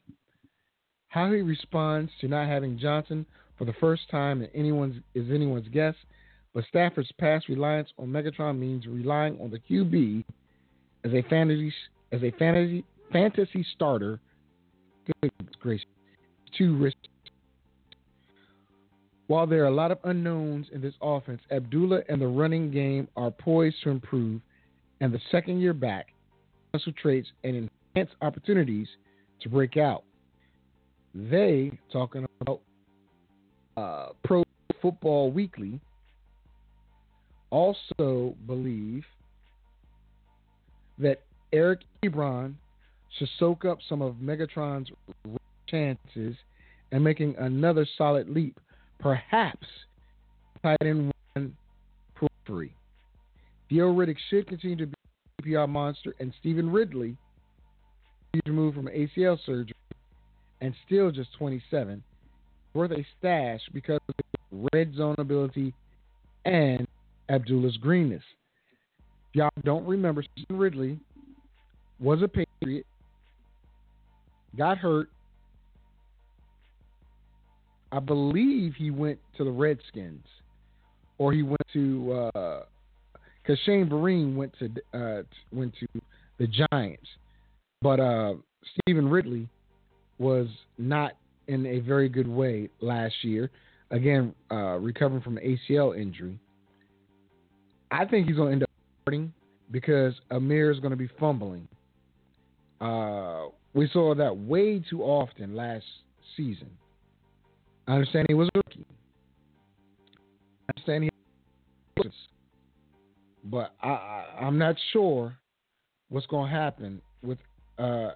How he responds to not having Johnson for the first time in anyone's is anyone's guess, but Stafford's past reliance on Megatron means relying on the QB as a fantasy as a fantasy fantasy starter. Goodness gracious, too risky. While there are a lot of unknowns in this offense, Abdullah and the running game are poised to improve, and the second year back, traits and enhanced opportunities to break out. They talking about uh, Pro Football Weekly also believe that Eric Ebron should soak up some of Megatron's chances and making another solid leap, perhaps tight end one periphery. Theo Riddick should continue to be a PPR monster, and Stevan Ridley, removed from ACL surgery and still just 27, worth a stash because of his red zone ability and Abdullah's greenness. If y'all don't remember, Stevan Ridley was a Patriot, got hurt. I believe he went to the Redskins, or he went to because uh, Shane Vereen went to uh, went to the Giants, but uh, Stevan Ridley was not in a very good way last year. Again, uh, recovering from an ACL injury. I think he's going to end up starting because Ameer is going to be fumbling. Uh, we saw that way too often last season. I understand he was a rookie. I understand he was, but I, I, I'm not sure what's going to happen with uh,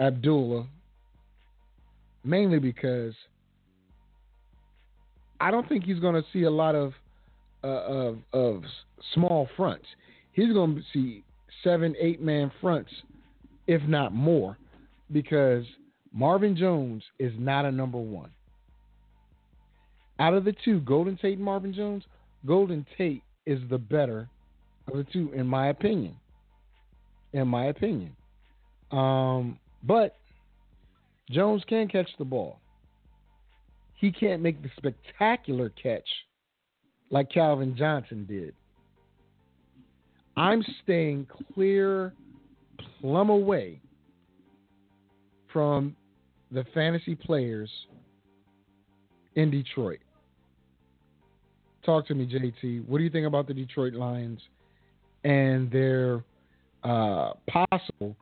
Abdullah, mainly because I don't think he's going to see a lot of uh, of of small fronts. He's going to see seven, eight man fronts, if not more, because Marvin Jones is not a number one. Out of the two, Golden Tate and Marvin Jones, Golden Tate is the better of the two, in my opinion. In my opinion. Um, but Jones can catch the ball. He can't make the spectacular catch like Calvin Johnson did. I'm staying clear, plumb away from the fantasy players in Detroit. Talk to me, JT. What do you think about the Detroit Lions and their uh, possible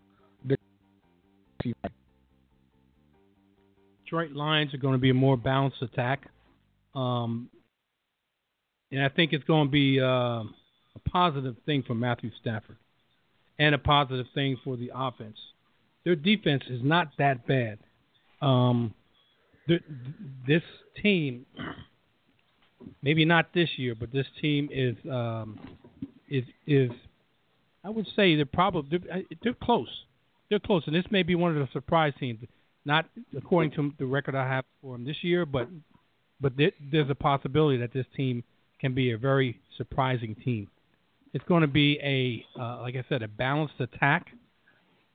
Detroit Lions are going to be a more balanced attack. Um, and I think it's going to be uh, a positive thing for Matthew Stafford and a positive thing for the offense. Their defense is not that bad. Um, th- this team, maybe not this year, but this team is um, is is I would say they're probably they're, they're close. They're close, and this may be one of the surprise teams. Not according to the record I have for them this year, but but there, there's a possibility that this team can be a very surprising team. it's going to be a uh, like I said, a balanced attack.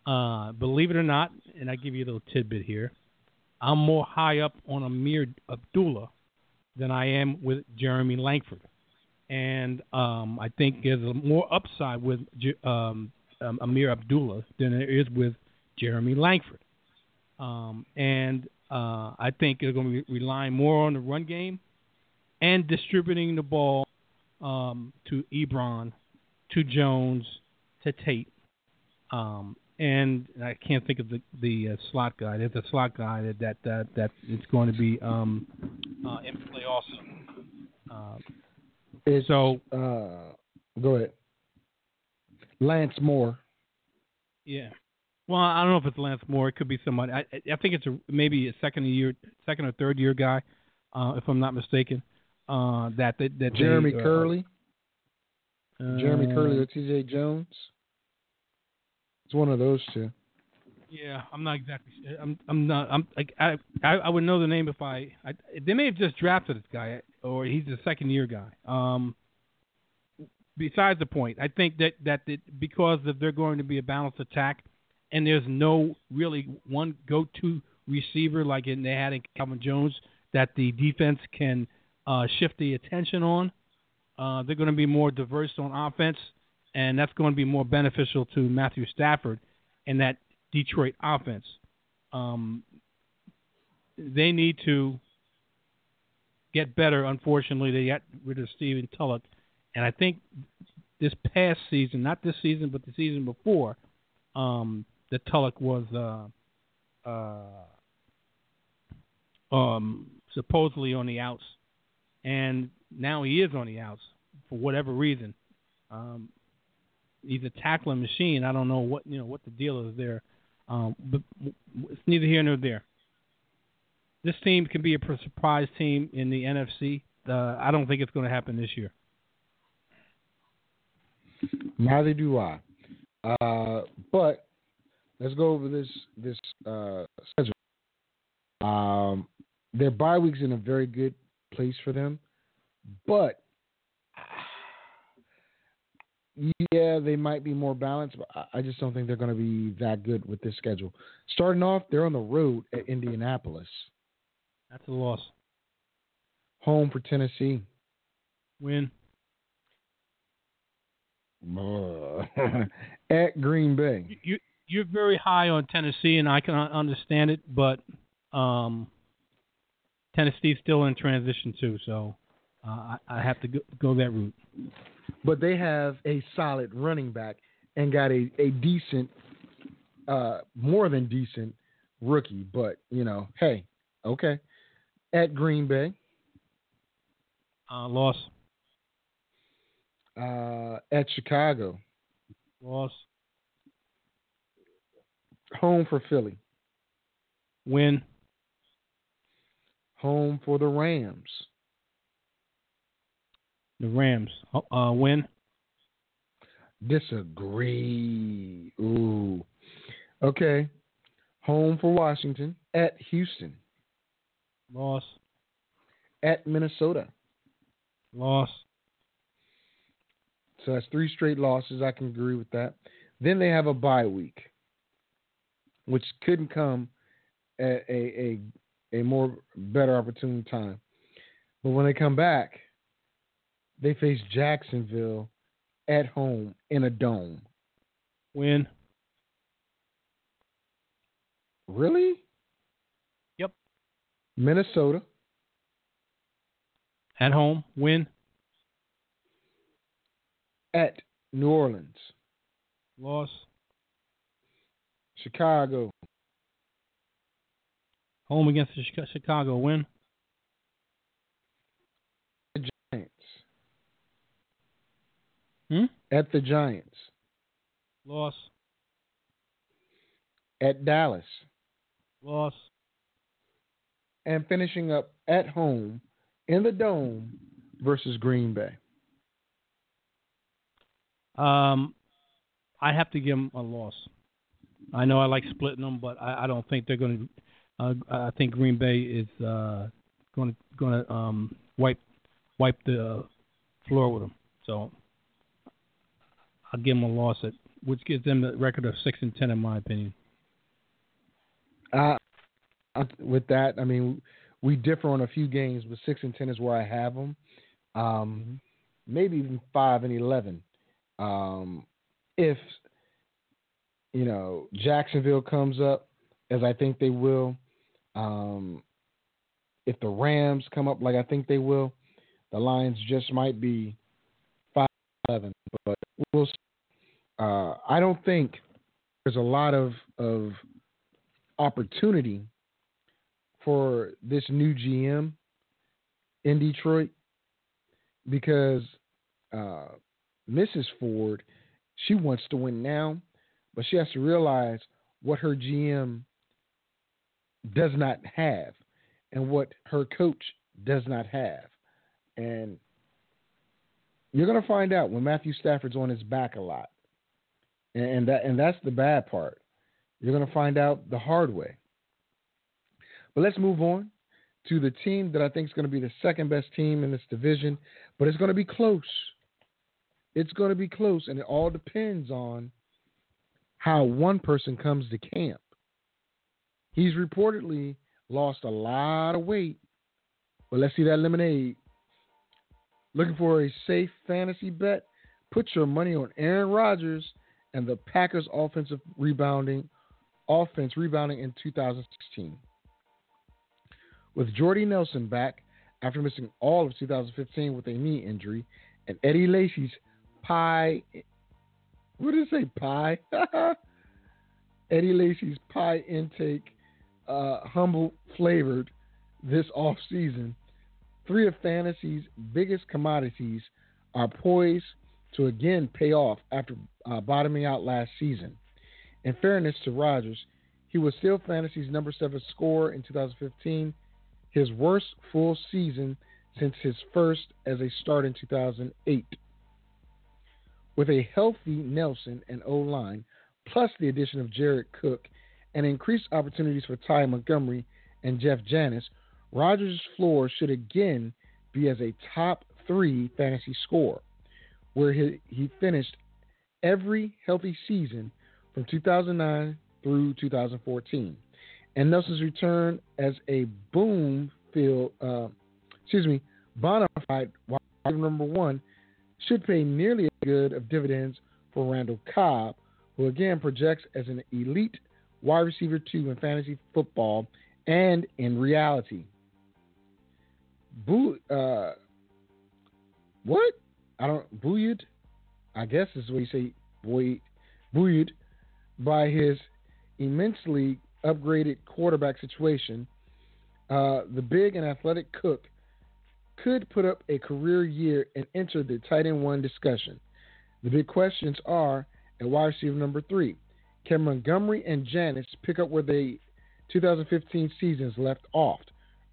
Uh, believe it or not, and I give you a little tidbit here. I'm more high up on Ameer Abdullah than I am with Jeremy Langford, and um, I think there's more upside with um, um, Ameer Abdullah than there is with Jeremy Langford. Um, and uh, I think they're going to be relying more on the run game and distributing the ball um, to Ebron, to Jones, to Tate. Um, and I can't think of the the uh, slot guy. There's a slot guy that that that, that is going to be um, uh, in play also. Uh, so uh, go ahead. Lance Moore. yeah. Well, I don't know if it's Lance Moore. It could be somebody. I I think it's a maybe a second year, second or third year guy, uh, if I'm not mistaken. Uh, that that, that Jeremy they, uh, Kerley. Jeremy uh, Kerley or T.J. Jones. It's one of those two. Yeah, I'm not exactly. I'm. I'm not. I'm. Like, I. I. I would know the name if I, I. They may have just drafted this guy, or he's a second year guy. Um. Besides the point, I think that that it, because of they're going to be a balanced attack, and there's no really one go-to receiver like in, they had in Calvin Jones that the defense can uh, shift the attention on. Uh, they're going to be more diverse on offense, and that's going to be more beneficial to Matthew Stafford and that Detroit offense. Um, they need to get better. Unfortunately, they got rid of Stephen Tulloch, and I think this past season, not this season, but the season before, um, that Tulloch was uh, uh, um, supposedly on the outs, and now he is on the outs for whatever reason. Um, he's a tackling machine. I don't know what you know what the deal is there, um, but it's neither here nor there. This team can be a surprise team in the NFC. Uh, I don't think it's going to happen this year. Neither do I. Uh, but let's go over this this uh, schedule. Um, their bye week's in a very good place for them, but yeah, they might be more balanced, but I- just don't think they're going to be that good with this schedule. Starting off, they're on the road at Indianapolis, That's a loss. home for Tennessee. Win. at Green Bay. You, you you're very high on Tennessee, and I can understand it, but um, Tennessee's still in transition too, so uh, I, I have to go, go that route. But they have a solid running back and got a, a decent, uh, more than decent rookie. But, you know, hey, okay. At Green Bay, Uh, loss. uh, at Chicago, Loss. home for Philly, Win. Home for the Rams, The Rams. Uh, uh, win. disagree. Ooh. Okay. Home for Washington, at Houston, Loss. at Minnesota. Loss. So that's three straight losses. I can agree with that. Then they have a bye week, which couldn't come at a a, a more better opportune time. But when they come back, they face Jacksonville at home in a dome. Win. Really? Yep. Minnesota, At home. Win. at New Orleans, Loss. Chicago, Home against the Chicago. Win. The Giants, Hmm? at the Giants, Loss. at Dallas, Loss. and finishing up at home in the dome versus Green Bay. Um, I have to give them a loss. I know I like splitting them, but I, I don't think they're going to. Uh, I think Green Bay is uh, going to going to um, wipe wipe the floor with them. So I'll give them a loss at which gives them the record of six and ten in my opinion. Uh, uh, with that, I mean, we differ on a few games, but six and ten is where I have them. Um, maybe even five and eleven. Um, if you know Jacksonville comes up, as I think they will, um, if the Rams come up like I think they will, the Lions just might be five eleven. But we'll. Uh, I don't think there's a lot of of opportunity for this new GM in Detroit because uh, Mrs. Ford, she wants to win now, but she has to realize what her GM does not have and what her coach does not have. And you're going to find out when Matthew Stafford's on his back a lot. And that and that's the bad part. You're going to find out the hard way. But let's move on to the team that I think is going to be the second best team in this division, but it's going to be close. It's going to be close, and it all depends on how one person comes to camp. He's reportedly lost a lot of weight, but let's see that lemonade. Looking for a safe fantasy bet? Put your money on Aaron Rodgers and the Packers' offensive rebounding offense rebounding in 2016. With Jordy Nelson back after missing all of 2015 with a knee injury, and Eddie Lacy's pie. What did it say? Pie. Eddie Lacy's pie intake, uh, humble flavored this off season. Three of fantasy's biggest commodities are poised to again pay off after uh, bottoming out last season. In fairness to Rodgers, he was still fantasy's number seven scorer in 2015, his worst full season since his first as a start in 2008. With a healthy Nelson and O line, plus the addition of Jared Cook and increased opportunities for Ty Montgomery and Jeff Janis, Rodgers' floor should again be as a top three fantasy scorer where he, he finished every healthy season from 2009 through 2014. And Nelson's return as a boom field, uh, excuse me, bona fide wide number one should pay nearly as good of dividends for Randall Cobb, who again projects as an elite wide receiver two in fantasy football and in reality. Boo, uh, what? I don't buoyed, I guess is what you say, buoyed by his immensely upgraded quarterback situation. Uh, the big and athletic Cook could put up a career year and enter the tight end one discussion. The big questions are at wide receiver number three. Can Montgomery and Janis pick up where the 2015 seasons left off,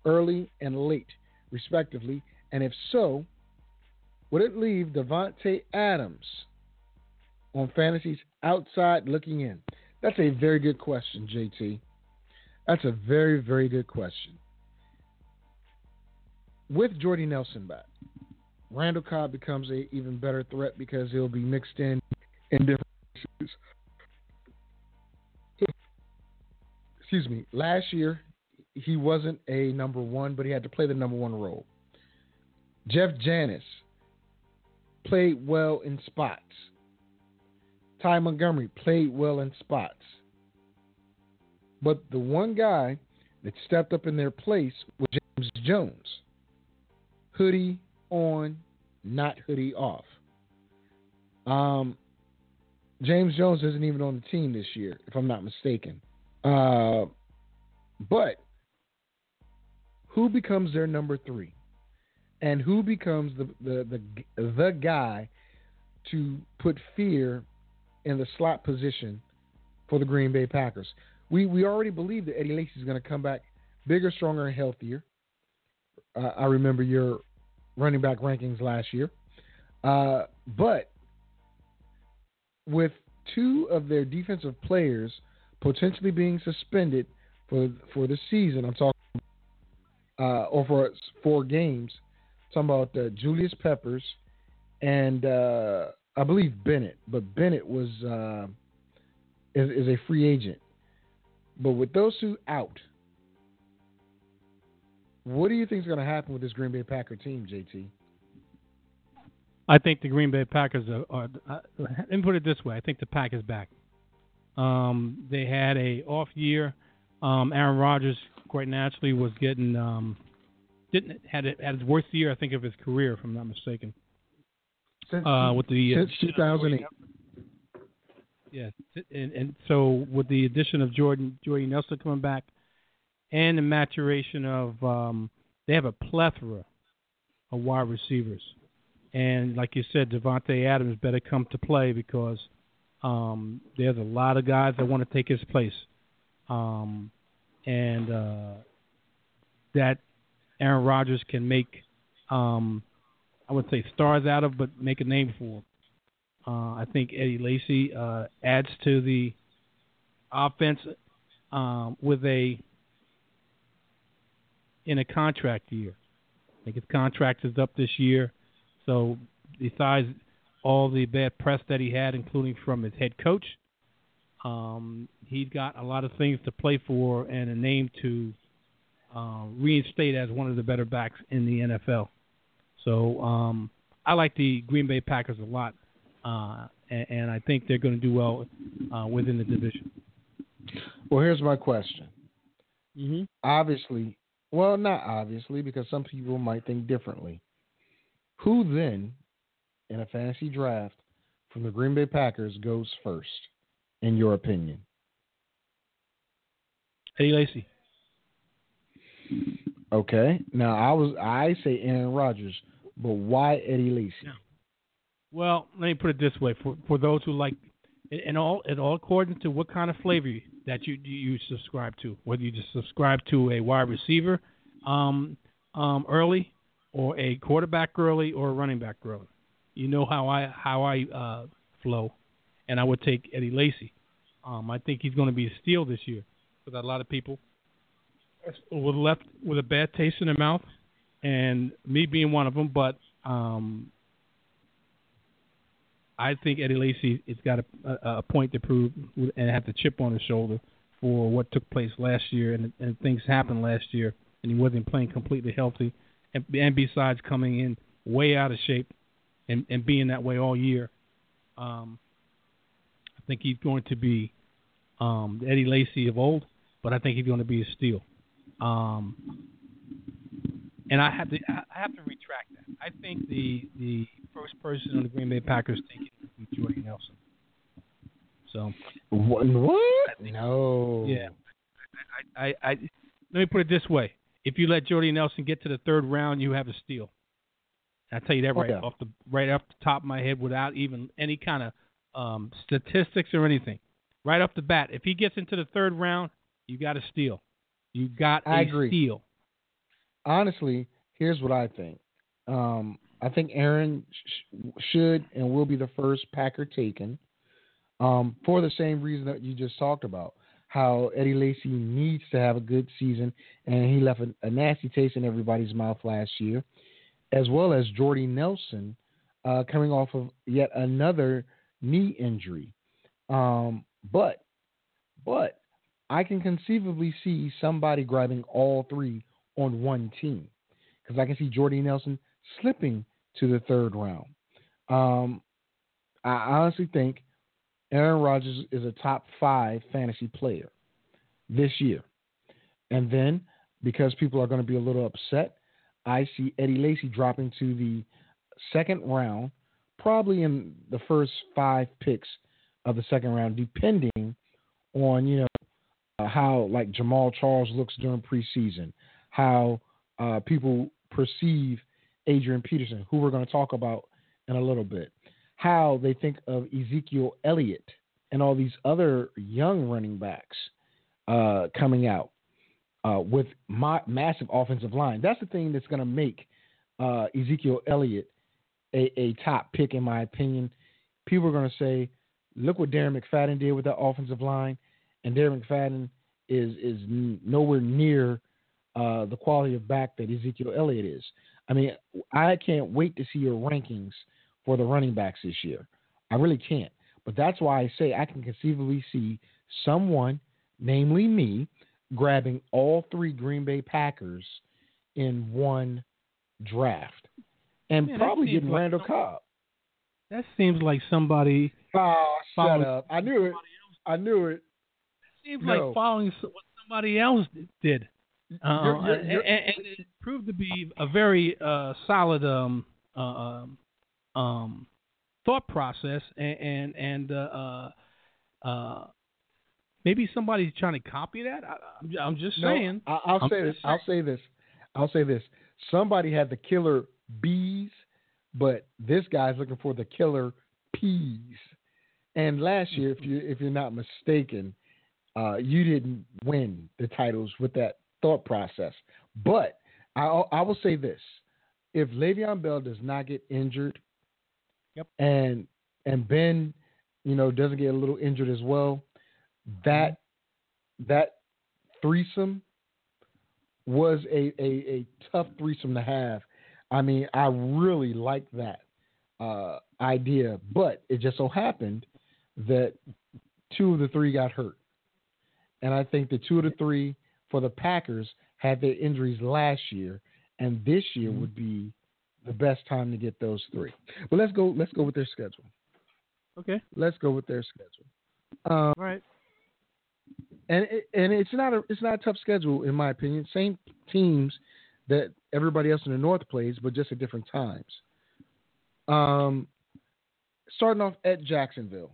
early and late, respectively? And if so, would it leave Davante Adams on fantasy's outside looking in? That's a very good question, JT. That's a very, very good question. With Jordy Nelson back, Randall Cobb becomes a even better threat because he'll be mixed in in different places. Excuse me. Last year, he wasn't a number one, but he had to play the number one role. Jeff Janis played well in spots. Ty Montgomery played well in spots. But the one guy that stepped up in their place was James Jones. Hoodie on, not hoodie off. Um, James Jones isn't even on the team this year, if I'm not mistaken. Uh, but who becomes their number three? and who becomes the the the, the guy to put fear in the slot position for the Green Bay Packers. We we already believe that Eddie Lacy is going to come back bigger, stronger, and healthier. Uh, I remember your running back rankings last year, uh, but with two of their defensive players potentially being suspended for for the season, I'm talking, uh, or for four games talking about uh, Julius Peppers and uh, I believe Bennett, but Bennett was uh, is, is a free agent. But with those two out, what do you think is going to happen with this Green Bay Packer team, JT? I think the Green Bay Packers are. are uh, let me put it this way: I think the pack is back. Um, they had a off year. Um, Aaron Rodgers, quite naturally, was getting um, didn't had it had his worst year I think of his career, if I'm not mistaken. Since, Uh, with the since 2008. Yeah, and, and so with the addition of Jordan Jordan Nelson coming back, and the maturation of um, they have a plethora of wide receivers, and like you said, Davante Adams better come to play because um, there's a lot of guys that want to take his place, um, and uh, that Aaron Rodgers can make um, I would say stars out of, but make a name for. Uh, I think Eddie Lacy uh, adds to the offense um, with a in a contract year. I think his contract is up this year, so besides all the bad press that he had, including from his head coach, um, he's got a lot of things to play for and a name to uh, reinstate as one of the better backs in the NFL. So um, I like the Green Bay Packers a lot, uh, and, and I think they're going to do well uh, within the division. Well, here's my question. Mm-hmm. Obviously, well, not obviously, because some people might think differently. Who then, in a fantasy draft from the Green Bay Packers, goes first, in your opinion? Eddie Lacy. Okay. Now I was I say Aaron Rodgers, but why Eddie Lacy? Yeah. Well, let me put it this way: for for those who like, and all it all according to what kind of flavor that you you subscribe to, whether you just subscribe to a wide receiver um, um, early, or a quarterback early, or a running back early. You know how I how I uh, flow, and I would take Eddie Lacy. Um, I think he's going to be a steal this year because a lot of people were left with a bad taste in their mouth, and me being one of them. But um, I think Eddie Lacy has got a, a, a point to prove and have the chip on his shoulder for what took place last year, and, and things happened last year, and he wasn't playing completely healthy, and, and besides coming in way out of shape and, and being that way all year. Um, I think he's going to be um, Eddie Lacy of old, but I think he's going to be a steal. Um, and I have to I have to retract that. I think the the first person on the Green Bay Packers taking would be Jordy Nelson. So What? what? No. yeah, I, I, I let me put it this way: if you let Jordy Nelson get to the third round, you have a steal. I tell you that right yeah. off the right off the top of my head, without even any kind of um, statistics or anything. Right off the bat, if he gets into the third round, you got a steal. You got I a agree. steal. honestly, here's what I think. Um, I think Aaron sh- should and will be the first Packer taken um, for the same reason that you just talked about. How Eddie Lacy needs to have a good season, and he left a, a nasty taste in everybody's mouth last year, as well as Jordy Nelson uh, coming off of yet another knee injury. Um, but, but I can conceivably see somebody grabbing all three on one team because I can see Jordy Nelson slipping to the third round. Um, I honestly think Aaron Rodgers is a top five fantasy player this year. And then because people are going to be a little upset, I see Eddie Lacy dropping to the second round, probably in the first five picks of the second round, depending on, you know, uh, how like Jamaal Charles looks during preseason, how uh, people perceive Adrian Peterson, who we're going to talk about in a little bit, how they think of Ezekiel Elliott and all these other young running backs uh, coming out uh, with ma- massive offensive line. That's the thing that's going to make uh, Ezekiel Elliott a, a top pick, in my opinion. People are going to say, look what Darren McFadden did with that offensive line and Darren McFadden is is nowhere near uh, the quality of back that Ezekiel Elliott is. I mean, I can't wait to see your rankings for the running backs this year. I really can't. But that's why I say I can conceivably see someone, namely me, grabbing all three Green Bay Packers in one draft and Man, probably getting like Randall Cobb. That seems like somebody Oh, shut up. I knew it. I knew it. seems No. like following what somebody else did. Uh, You're- you're- and, you're- and- and it proved to be a very uh, solid um, uh, um, um, thought process, and and, and uh, uh, uh, maybe somebody's trying to copy that. I, I'm, I'm just No, saying. I, I'll I'm say this. just I'll say this. I'll say this. Somebody had the killer bees, but this guy's looking for the killer peas. And last year, if you if you're not mistaken, uh, you didn't win the titles with that thought process. But I I will say this: if Le'Veon Bell does not get injured, Yep. and and Ben, you know, doesn't get a little injured as well, that that threesome was a, a, a tough threesome to have. I mean, I really like that uh, idea, but it just so happened that two of the three got hurt. And I think the two of the three for the Packers had their injuries last year, and this year would be the best time to get those three. But let's go. Let's go with their schedule. Okay. Let's go with their schedule. Um, All right. And it, and it's not a it's not a tough schedule in my opinion. Same teams that everybody else in the North plays, but just at different times. Um, starting off at Jacksonville.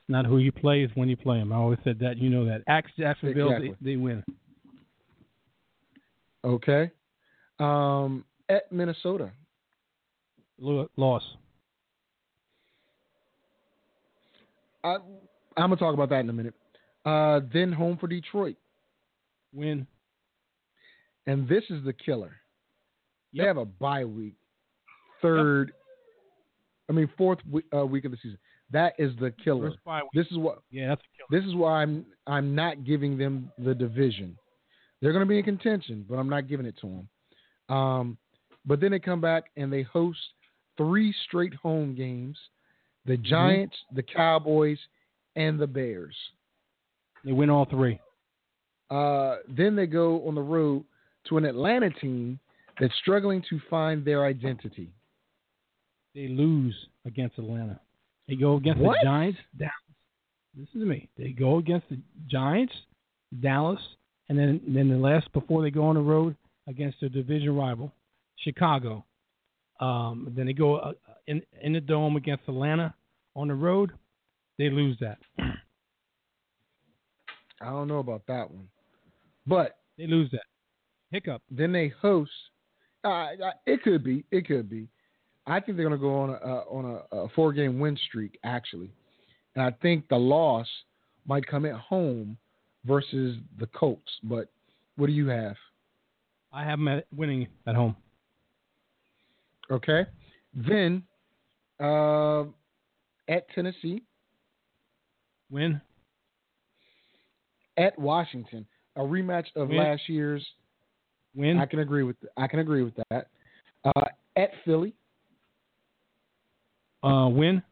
It's not who you play; it's when you play them. I always said that. You know that. Axe Jacksonville, Exactly. they, they win. Okay. Um, at Minnesota. Loss. I, I'm gonna talk about that in a minute. Uh, then home for Detroit, Win. and this is the killer. They have a bye week, third. I mean fourth week, uh, week of the season. That is the killer. First bye week. This is what Yeah, that's a killer. This is why I'm I'm not giving them the division. They're going to be in contention, but I'm not giving it to them. Um, but then they come back and they host three straight home games: the Giants, the Cowboys, and the Bears. They win all three. Uh, then they go on the road to an Atlanta team that's struggling to find their identity. They lose against Atlanta. They go against What? the Giants, Dallas. Listen to me. They go against the Giants, Dallas, and then then the last before they go on the road against their division rival, Chicago. Um, then they go uh, in in the dome against Atlanta on the road. They lose that. I don't know about that one, but They lose that. Hiccup. Then they host. Uh, it could be. It could be. I think they're going to go on a uh, on a, a four game win streak actually, and I think the loss might come at home versus the Colts. But what do you have? I have them at winning at home. Okay, then uh, at Tennessee, Win. At Washington, a rematch of Win. last year's. Win. I can agree with. I can agree with that. Uh, at Philly. Uh, win.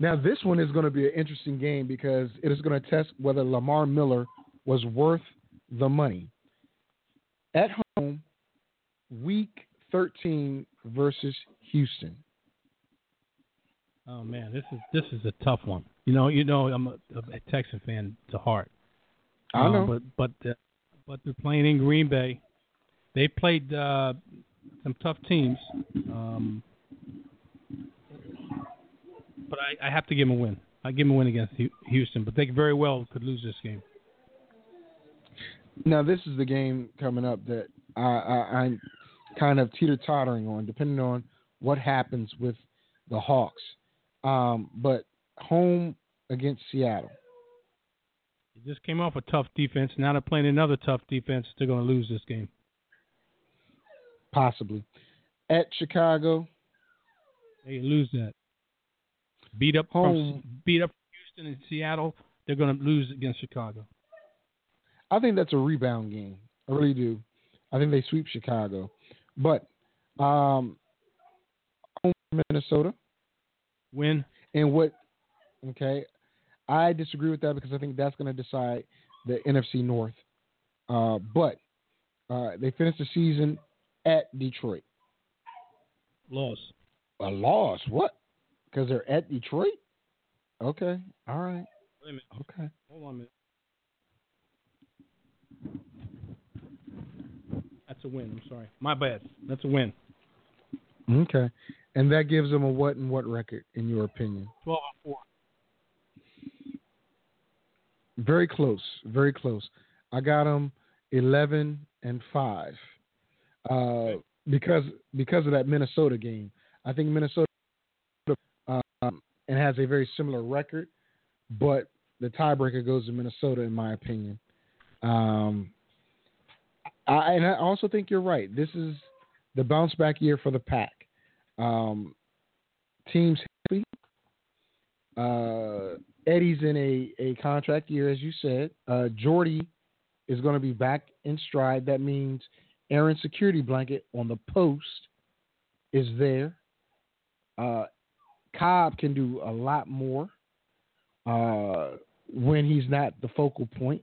Now, this one is going to be an interesting game because it is going to test whether Lamar Miller was worth the money. At home, week 13 versus Houston. Oh man, this is this is a tough one. You know, you know, I'm a, a Texan fan to heart. I Um, know. but but uh, but they're playing in Green Bay. They played uh, some tough teams. Um, but I, I have to give them a win. I give them a win against Houston, but they very well could lose this game. Now, this is the game coming up that I, I, I'm kind of teeter tottering on, depending on what happens with the Hawks. Um, but home against Seattle. They just came off a tough defense. Now they're playing another tough defense. They're going to lose this game. Possibly. At Chicago, They lose that. Beat up Home. from beat up Houston and Seattle. They're going to lose against Chicago. I think that's a rebound game. I really do. I think they sweep Chicago. But um, home Minnesota. Win. And what? Okay, I disagree with that because I think that's going to decide the NFC North. Uh, but uh, they finished the season at Detroit. Loss. A loss? What? Because they're at Detroit? Okay. All right. Wait a minute. Okay. Hold on a minute. That's a win. I'm sorry. My bad. That's a win. Okay. And that gives them a what and what record, in your opinion? 12 and 4. Very close. Very close. I got them 11 and 5. Uh, because because of that Minnesota game. I think Minnesota um, and has a very similar record, but the tiebreaker goes to Minnesota, in my opinion. Um, I, and I also think you're right. This is the bounce back year for the pack. Um, teams happy. Uh, Eddie's in a, a contract year, as you said. Uh, Jordy is going to be back in stride. That means Aaron's security blanket on the post is there. Uh, Cobb can do a lot more uh, when he's not the focal point.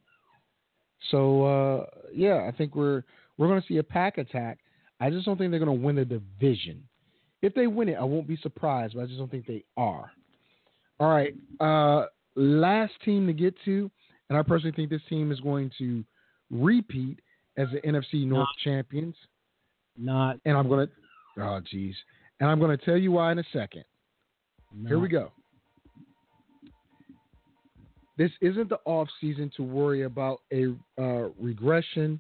So uh, yeah, I think we're we're going to see a pack attack. I just don't think they're going to win the division. If they win it, I won't be surprised, but I just don't think they are. All right, uh, last team to get to, and I personally think this team is going to repeat as the NFC North champions. Not. And I'm going to, oh geez, and I'm going to tell you why in a second. Here we go. This isn't the off season to worry about a uh, regression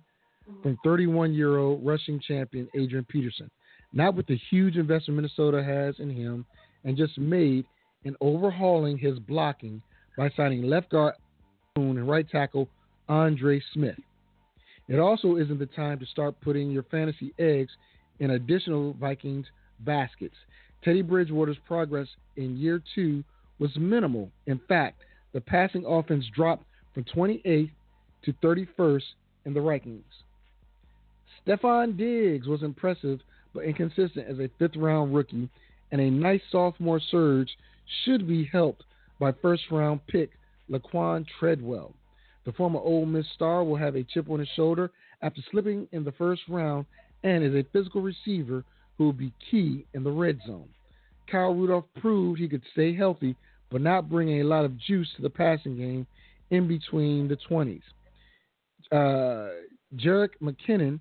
from 31 year old rushing champion Adrian Peterson. Not with the huge investment Minnesota has in him and just made in overhauling his blocking by signing left guard and right tackle Andre Smith. It also isn't the time to start putting your fantasy eggs in additional Vikings baskets. Teddy Bridgewater's progress in year two was minimal. In fact, the passing offense dropped from 28th to 31st in the rankings. Stefon Diggs was impressive but inconsistent as a fifth round rookie, and a nice sophomore surge should be helped by first round pick Laquan Treadwell. The former Ole Miss star will have a chip on his shoulder after slipping in the first round and is a physical receiver who will be key in the red zone. Kyle Rudolph proved he could stay healthy but not bring a lot of juice to the passing game in between the 20s. Uh, Jerick McKinnon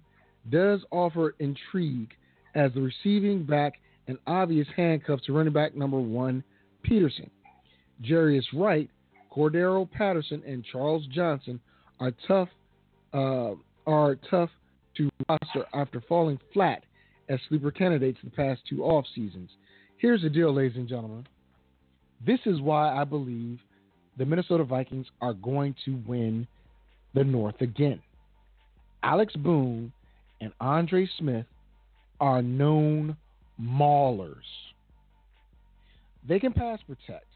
does offer intrigue as the receiving back and obvious handcuff to running back number one, Peterson. Jarius Wright, Cordarrelle Patterson, and Charles Johnson are tough uh, are tough to roster after falling flat as sleeper candidates the past two off seasons. Here's the deal, ladies and gentlemen. This is why I believe the Minnesota Vikings are going to win the North again. Alex Boone and Andre Smith are known maulers. They can pass protect,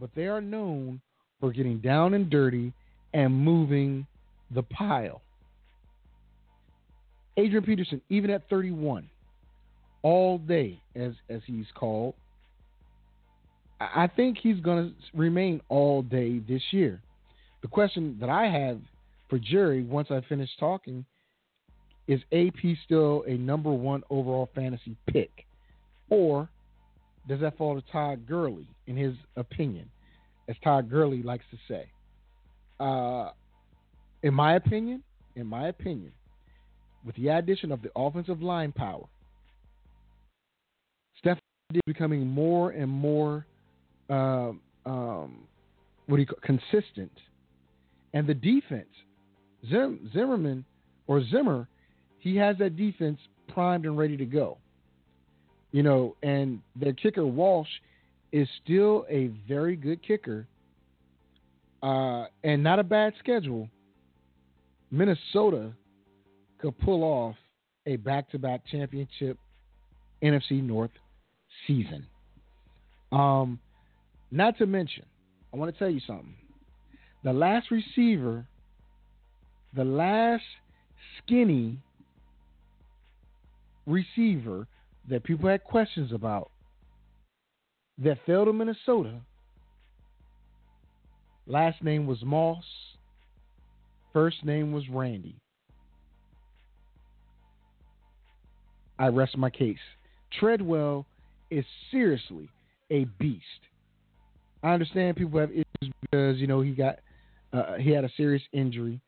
but they are known for getting down and dirty and moving the pile. Adrian Peterson, even at 31, all day, as, as he's called, I think he's going to remain all day this year. The question that I have for Jerry, once I finish talking, is AP still a number one overall fantasy pick? Or does that fall to Todd Gurley, in his opinion, as Todd Gurley likes to say? Uh, in my opinion, in my opinion, with the addition of the offensive line power, Stefon is becoming more and more uh, um, what do you call consistent, and the defense, Zim, Zimmerman or Zimmer, he has that defense primed and ready to go. You know, and their kicker Walsh is still a very good kicker, uh, and not a bad schedule. Minnesota could pull off a back-to-back championship NFC North season. Um, not to mention, I want to tell you something. The last receiver, the last skinny receiver that people had questions about that fell to Minnesota. Last name was Moss. First name was Randy. I rest my case. Treadwell is seriously a beast. I understand people have issues because you know he got uh, he had a serious injury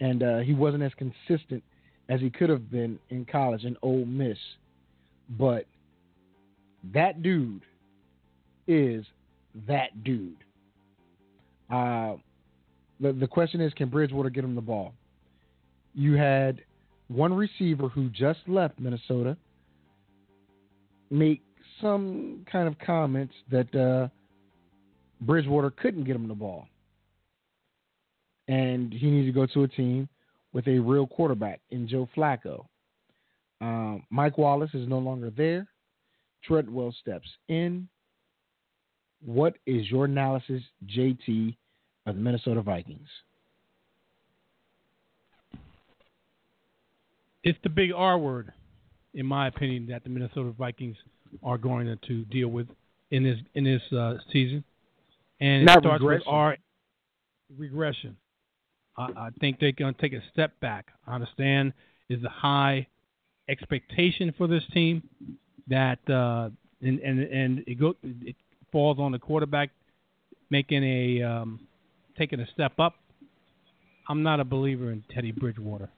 and uh, he wasn't as consistent as he could have been in college in Ole Miss. But that dude is that dude. Uh, the the question is, can Bridgewater get him the ball? You had one receiver who just left Minnesota make some kind of comments that uh, Bridgewater couldn't get him the ball, and he needs to go to a team with a real quarterback in Joe Flacco. Um, Mike Wallace is no longer there. Treadwell steps in. What is your analysis, JT, of the Minnesota Vikings? It's the big R word, in my opinion, that the Minnesota Vikings are going to deal with in this in this uh, season, and Not it starts regression. with R regression. I, I think they're going to take a step back. I understand is the high expectation for this team that uh, and and and it go it falls on the quarterback making a um, taking a step up. I'm not a believer in Teddy Bridgewater,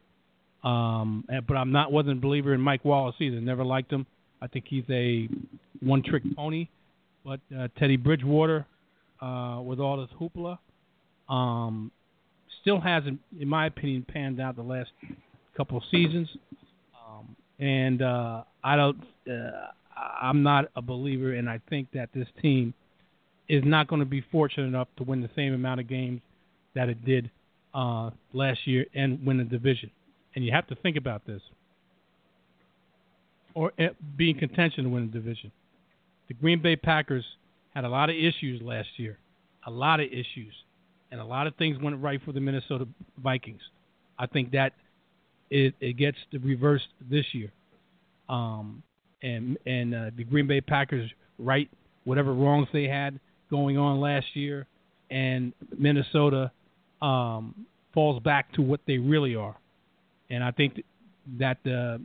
um, but I'm not wasn't a believer in Mike Wallace either. Never liked him. I think he's a one-trick pony. But uh, Teddy Bridgewater, uh, with all this hoopla, um, still hasn't, in my opinion, panned out the last couple of seasons. And uh, I don't, uh, I'm not a believer, and I think that this team is not going to be fortunate enough to win the same amount of games that it did uh, last year and win the division. And you have to think about this, or uh, be in contention to win the division. The Green Bay Packers had a lot of issues last year, a lot of issues, and a lot of things went right for the Minnesota Vikings. I think that it, it gets reversed this year, um, and and uh, the Green Bay Packers right whatever wrongs they had going on last year, and Minnesota um, falls back to what they really are, and I think that uh,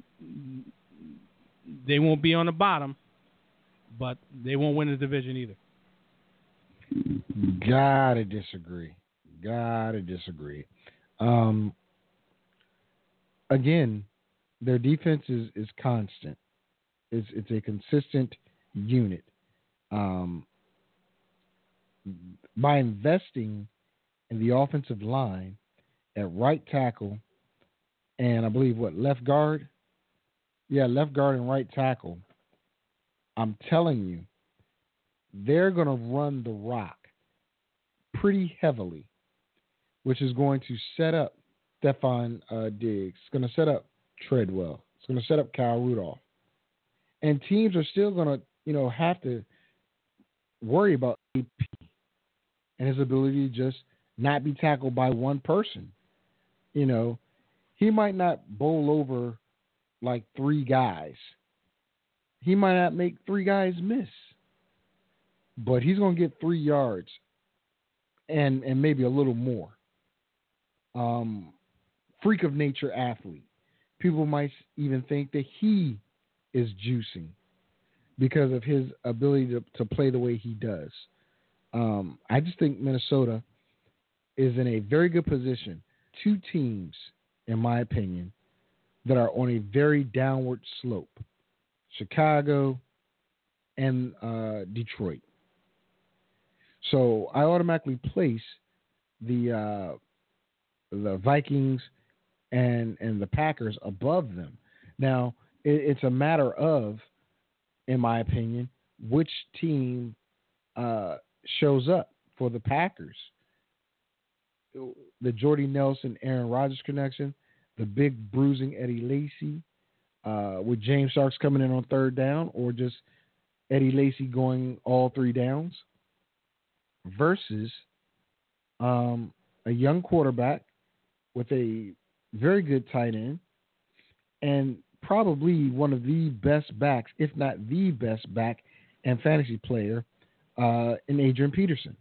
they won't be on the bottom, but they won't win the division either. Gotta disagree. Gotta disagree. Um, again, their defense is, is constant. It's it's a consistent unit. Um, by investing in the offensive line at right tackle and I believe what left guard, yeah, left guard and right tackle. I'm telling you, they're going to run the rock pretty heavily, which is going to set up Stefon uh, Diggs. It's going to set up Treadwell. It's going to set up Kyle Rudolph. And teams are still going to, you know, have to worry about AP and his ability to just not be tackled by one person. You know, he might not bowl over like three guys. He might not make three guys miss. But he's going to get 3 yards and and maybe a little more. Um freak of nature athlete. People might even think that he is juicing because of his ability to, to play the way he does. Um, I just think Minnesota is in a very good position. Two teams, in my opinion, that are on a very downward slope Chicago and uh, Detroit. So I automatically place the uh, the Vikings and and the Packers above them. Now it, it's a matter of, in my opinion, which team uh, shows up for the Packers. The Jordy Nelson, Aaron Rodgers connection, the big bruising Eddie Lacy, uh, with James Starks coming in on third down, or just Eddie Lacy going all three downs, versus um, a young quarterback with a very good tight end and probably one of the best backs, if not the best back and fantasy player uh, in Adrian Peterson.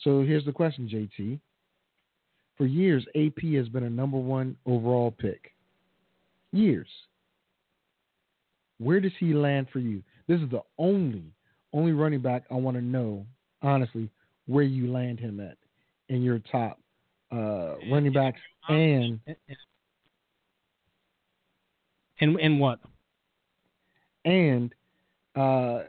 So here's the question, JT. For years, AP has been a number one overall pick. Years. Where does he land for you? This is the only, only running back I want to know, honestly, where you land him at in your top uh, running backs and And and what? and uh,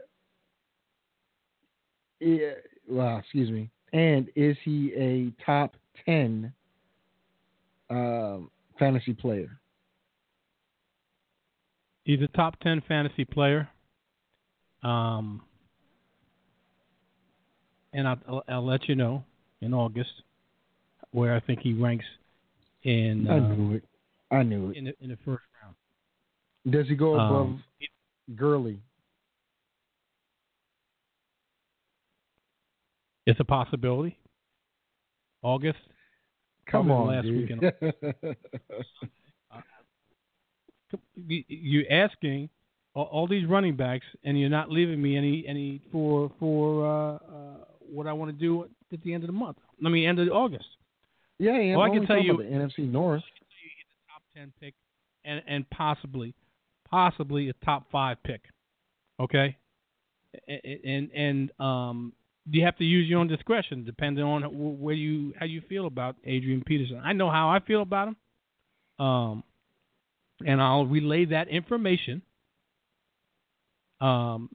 i- well, excuse me. And is he a top ten um, fantasy player? He's a top ten fantasy player. Um, and I'll, I'll, I'll let you know in August where I think he ranks in I uh, knew it. I knew it. in the, in the first round. Does he go above Um, Gurley? It's a possibility. August. Come on, last dude. week You- You're asking all, all these running backs, and you're not leaving me any any for for uh, uh, what I want to do at the end of the month. I mean, end of August. Yeah, yeah. Well, I can tell you- the NFC North. top ten pick, and and possibly, possibly a top five pick. Okay, and and um, you have to use your own discretion depending on where you how you feel about Adrian Peterson. I know how I feel about him, um, and I'll relay that information. Um,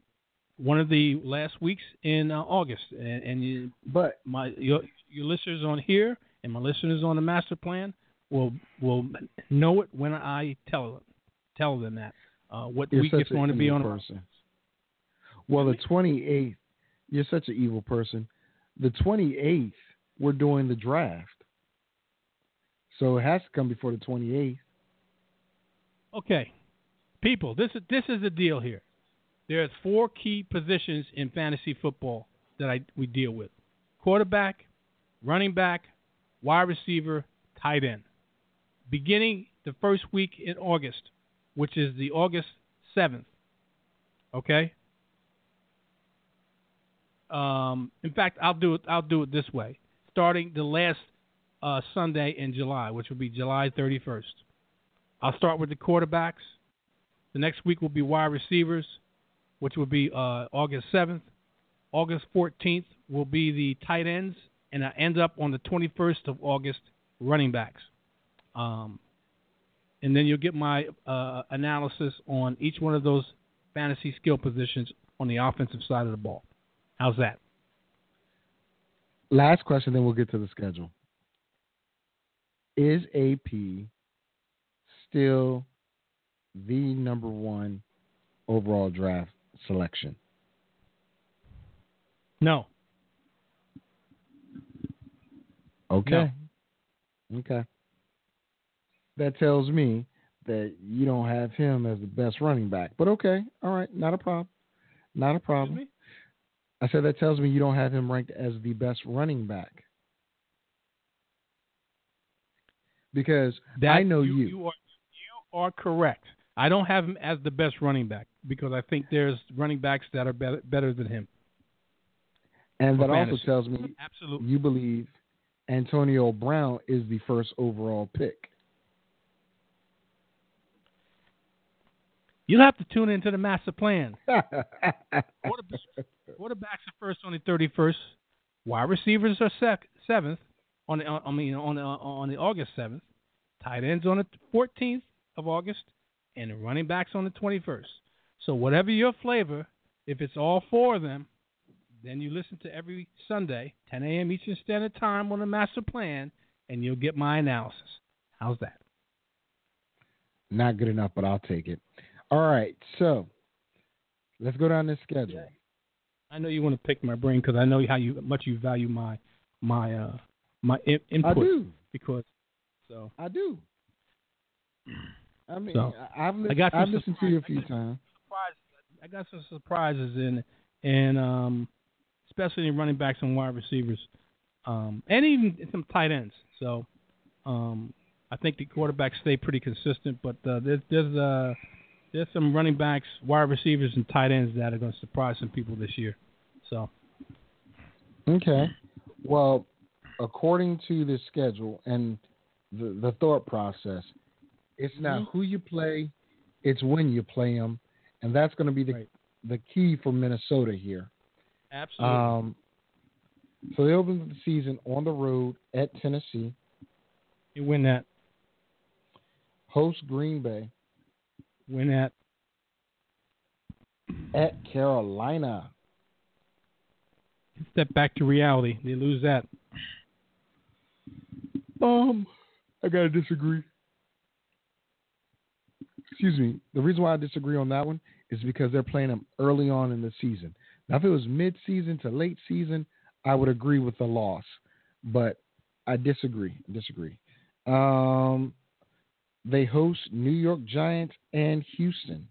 one of the last weeks in uh, August, and, and you, But my your your listeners on here and my listeners on the master plan will will know it when I tell them tell them that uh, what you're week it's going to be on. person. Well, the 28th, you're such an evil person. The 28th, we're doing the draft. So it has to come before the 28th. Okay, people, this is this is the deal here. There's four key positions in fantasy football that I we deal with: quarterback, running back, wide receiver, tight end. Beginning the first week in August, which is the August seventh. Okay. Um, in fact, I'll do it. I'll do it this way. Starting the last uh, Sunday in July, which will be July 31st. I'll start with the quarterbacks. The next week will be wide receivers, which will be uh, August 7th. August 14th will be the tight ends, and I end up on the 21st of August, running backs. Um, and then you'll get my uh, analysis on each one of those fantasy skill positions on the offensive side of the ball. How's that? Last question, then we'll get to the schedule. Is AP still the number one overall draft selection? No. Okay. Okay. That tells me that you don't have him as the best running back. But okay. All right. Not a problem. Not a problem. I said that tells me you don't have him ranked as the best running back. Because That I know you. you. You are, you are correct. I don't have him as the best running back because I think there's running backs that are better, better than him. and that also tells me Absolutely. you believe Antonio Brown is the first overall pick. You'll have to tune into the master plan. Quarterbacks, quarterbacks are first on the 31st. Wide receivers are sec- seventh on the I mean on the on the August 7th. Tight ends on the 14th of August, and the running backs on the 21st. So whatever your flavor, if it's all four of them, then you listen to every Sunday, 10 a.m. Eastern Standard Time on the master plan, and you'll get my analysis. How's that? Not good enough, but I'll take it. All right, so let's go down this schedule. I know you want to pick my brain because I know how you much you value my my uh my in, input I do. because so I do. I mean, So, I've, li- I got I've listened to you a few times. I got some surprises in and um especially in running backs and wide receivers um and even some tight ends. So um I think the quarterbacks stay pretty consistent, but uh, there's there's uh there's some running backs, wide receivers, and tight ends that are going to surprise some people this year. So Okay. Well, according to the schedule and the, the thought process, it's not Mm-hmm. who you play, it's when you play them, and that's going to be the Right. the key for Minnesota here. Absolutely. Um, so they open the season on the road at Tennessee, you win that. host Green Bay, Win that. at Carolina. Step back to reality. They lose that. Um, I gotta disagree. Excuse me. The reason why I disagree on that one is because they're playing them early on in the season. Now, if it was mid-season to late season, I would agree with the loss, but I disagree. Disagree. Um, they host New York Giants and Houston.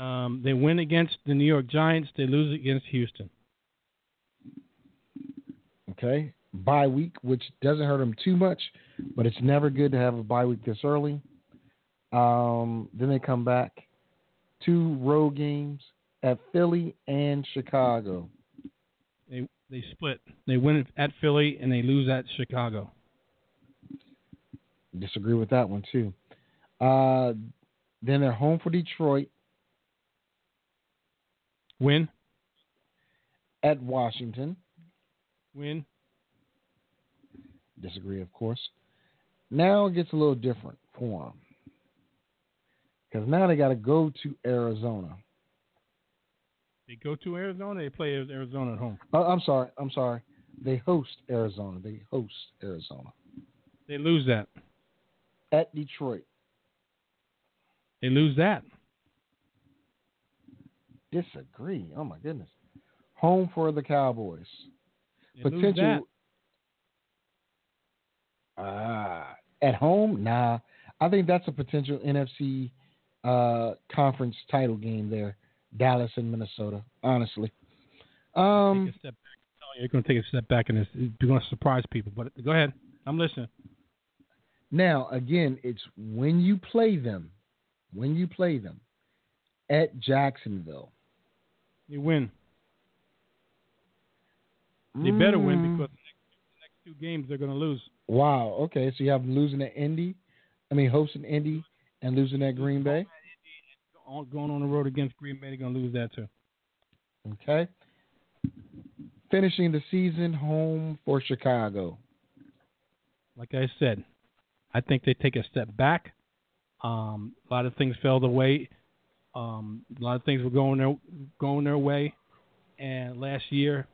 Um, they win against the New York Giants. They lose against Houston. Okay, bye week, which doesn't hurt them too much, but it's never good to have a bye week this early. Um, then they come back, two road games at Philly and Chicago. They they split. They win at Philly and they lose at Chicago. Disagree with that one too. Uh, then they're home for Detroit Win, at Washington. win. Disagree, of course. Now it gets a little different for them because now they got to go to Arizona. They go to Arizona. They play Arizona at home. Uh, I'm sorry. I'm sorry. They host Arizona. They host Arizona They lose that. at Detroit. They lose that. Disagree. Oh my goodness. Home for the Cowboys. They. Potential. Ah, at home? Nah. I think that's a potential NFC uh, conference title game there. Dallas and Minnesota. Honestly. Um. take a step back. You, You're going to take a step back and you're going to surprise people. But go ahead. I'm listening. Now, again, it's when you play them, when you play them at Jacksonville. You win. They better win Mm, because the next, the next two games they're going to lose. Wow. Okay, so you have them losing at Indy. I mean, hosting Indy and losing at Green Bay. On- Going on the road against Green Bay, they're going to lose that too. Okay. Finishing the season home for Chicago. Like I said, I think they take a step back. Um, a lot of things fell the way. Um, a lot of things were going their going their way, and last year,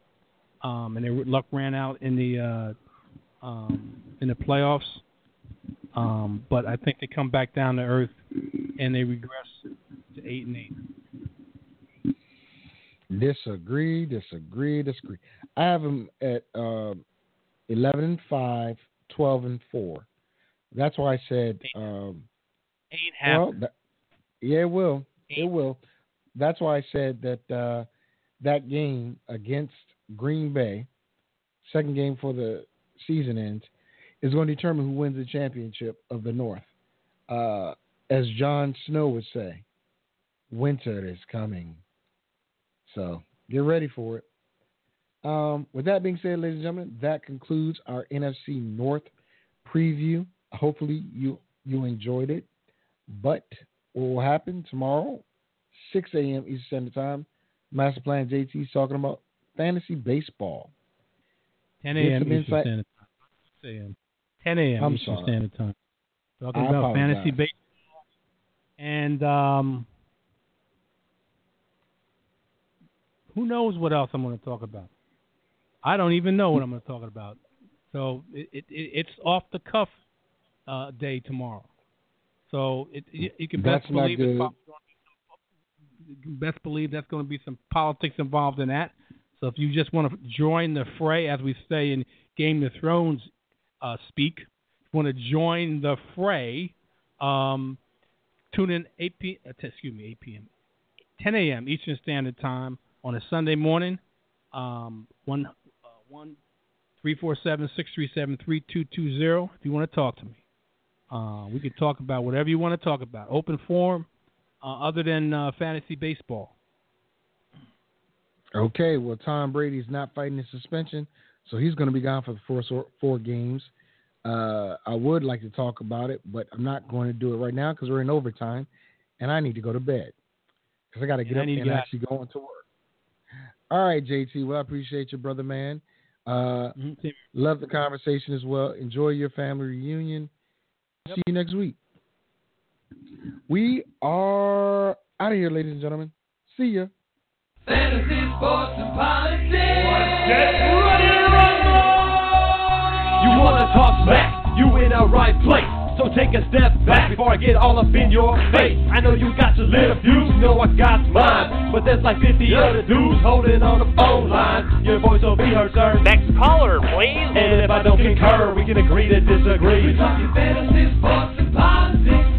um, and their luck ran out in the uh, um, in the playoffs. Um, but I think they come back down to earth, and they regress to eight and eight. Disagree, disagree, disagree. I have them at uh, 11 and 5, 12 and 4. That's why I said, um, Eight well, that, yeah, it will. It will. That's why I said that uh, that game against Green Bay, second game for the season ends, is going to determine who wins the championship of the North. Uh, as Jon Snow would say, winter is coming. So get ready for it. Um, with that being said, ladies and gentlemen, that concludes our NFC North preview. Hopefully you you enjoyed it. But what will happen tomorrow, 6 a.m. Eastern Standard Time, Master Plan JT is talking about fantasy baseball. 10 a.m. Eastern insight. Standard Time. 6 a.m. 10 a.m. Eastern sorry. Standard Time. Talking I about fantasy baseball and um, who knows what else I'm going to talk about. I don't even know what I'm going to talk about. So it, it, it it's off the cuff uh, day tomorrow. So it, you, you can best That's believe it's good. probably gonna be some- best believe that's going to be some politics involved in that. So if you just want to join the fray, as we say in Game of Thrones uh, speak, if you want to join the fray, um, tune in 8 p. Uh, t- excuse me, 8 p.m. 10 a.m. Eastern Standard Time on a Sunday morning. Um, one uh, one three four seven six three seven three two two zero. If you want to talk to me, uh, we can talk about whatever you want to talk about. Open forum, uh, other than uh, fantasy baseball. Okay, well, Tom Brady's not fighting his suspension, so he's going to be gone for the four four games. Uh, I would like to talk about it, but I'm not going to do it right now because we're in overtime, and I need to go to bed because I got to get And up and actually go into work. All right, JT. Well, I appreciate you, brother, man. Uh, Mhm. Love the conversation as well. Enjoy your family reunion. See you next week. We are out of here, ladies and gentlemen. See ya. Fantasy, sports, and politics. You wanna talk smack? You in the right place. So take a step back before I get all up in your face. I know you got your little views, you know I got mine. But there's like 50 other dudes holding on the phone line. Your voice will be heard, sir. Next caller, please. And if I don't concur, we can agree to disagree. We talking fantasy, sports, and politics.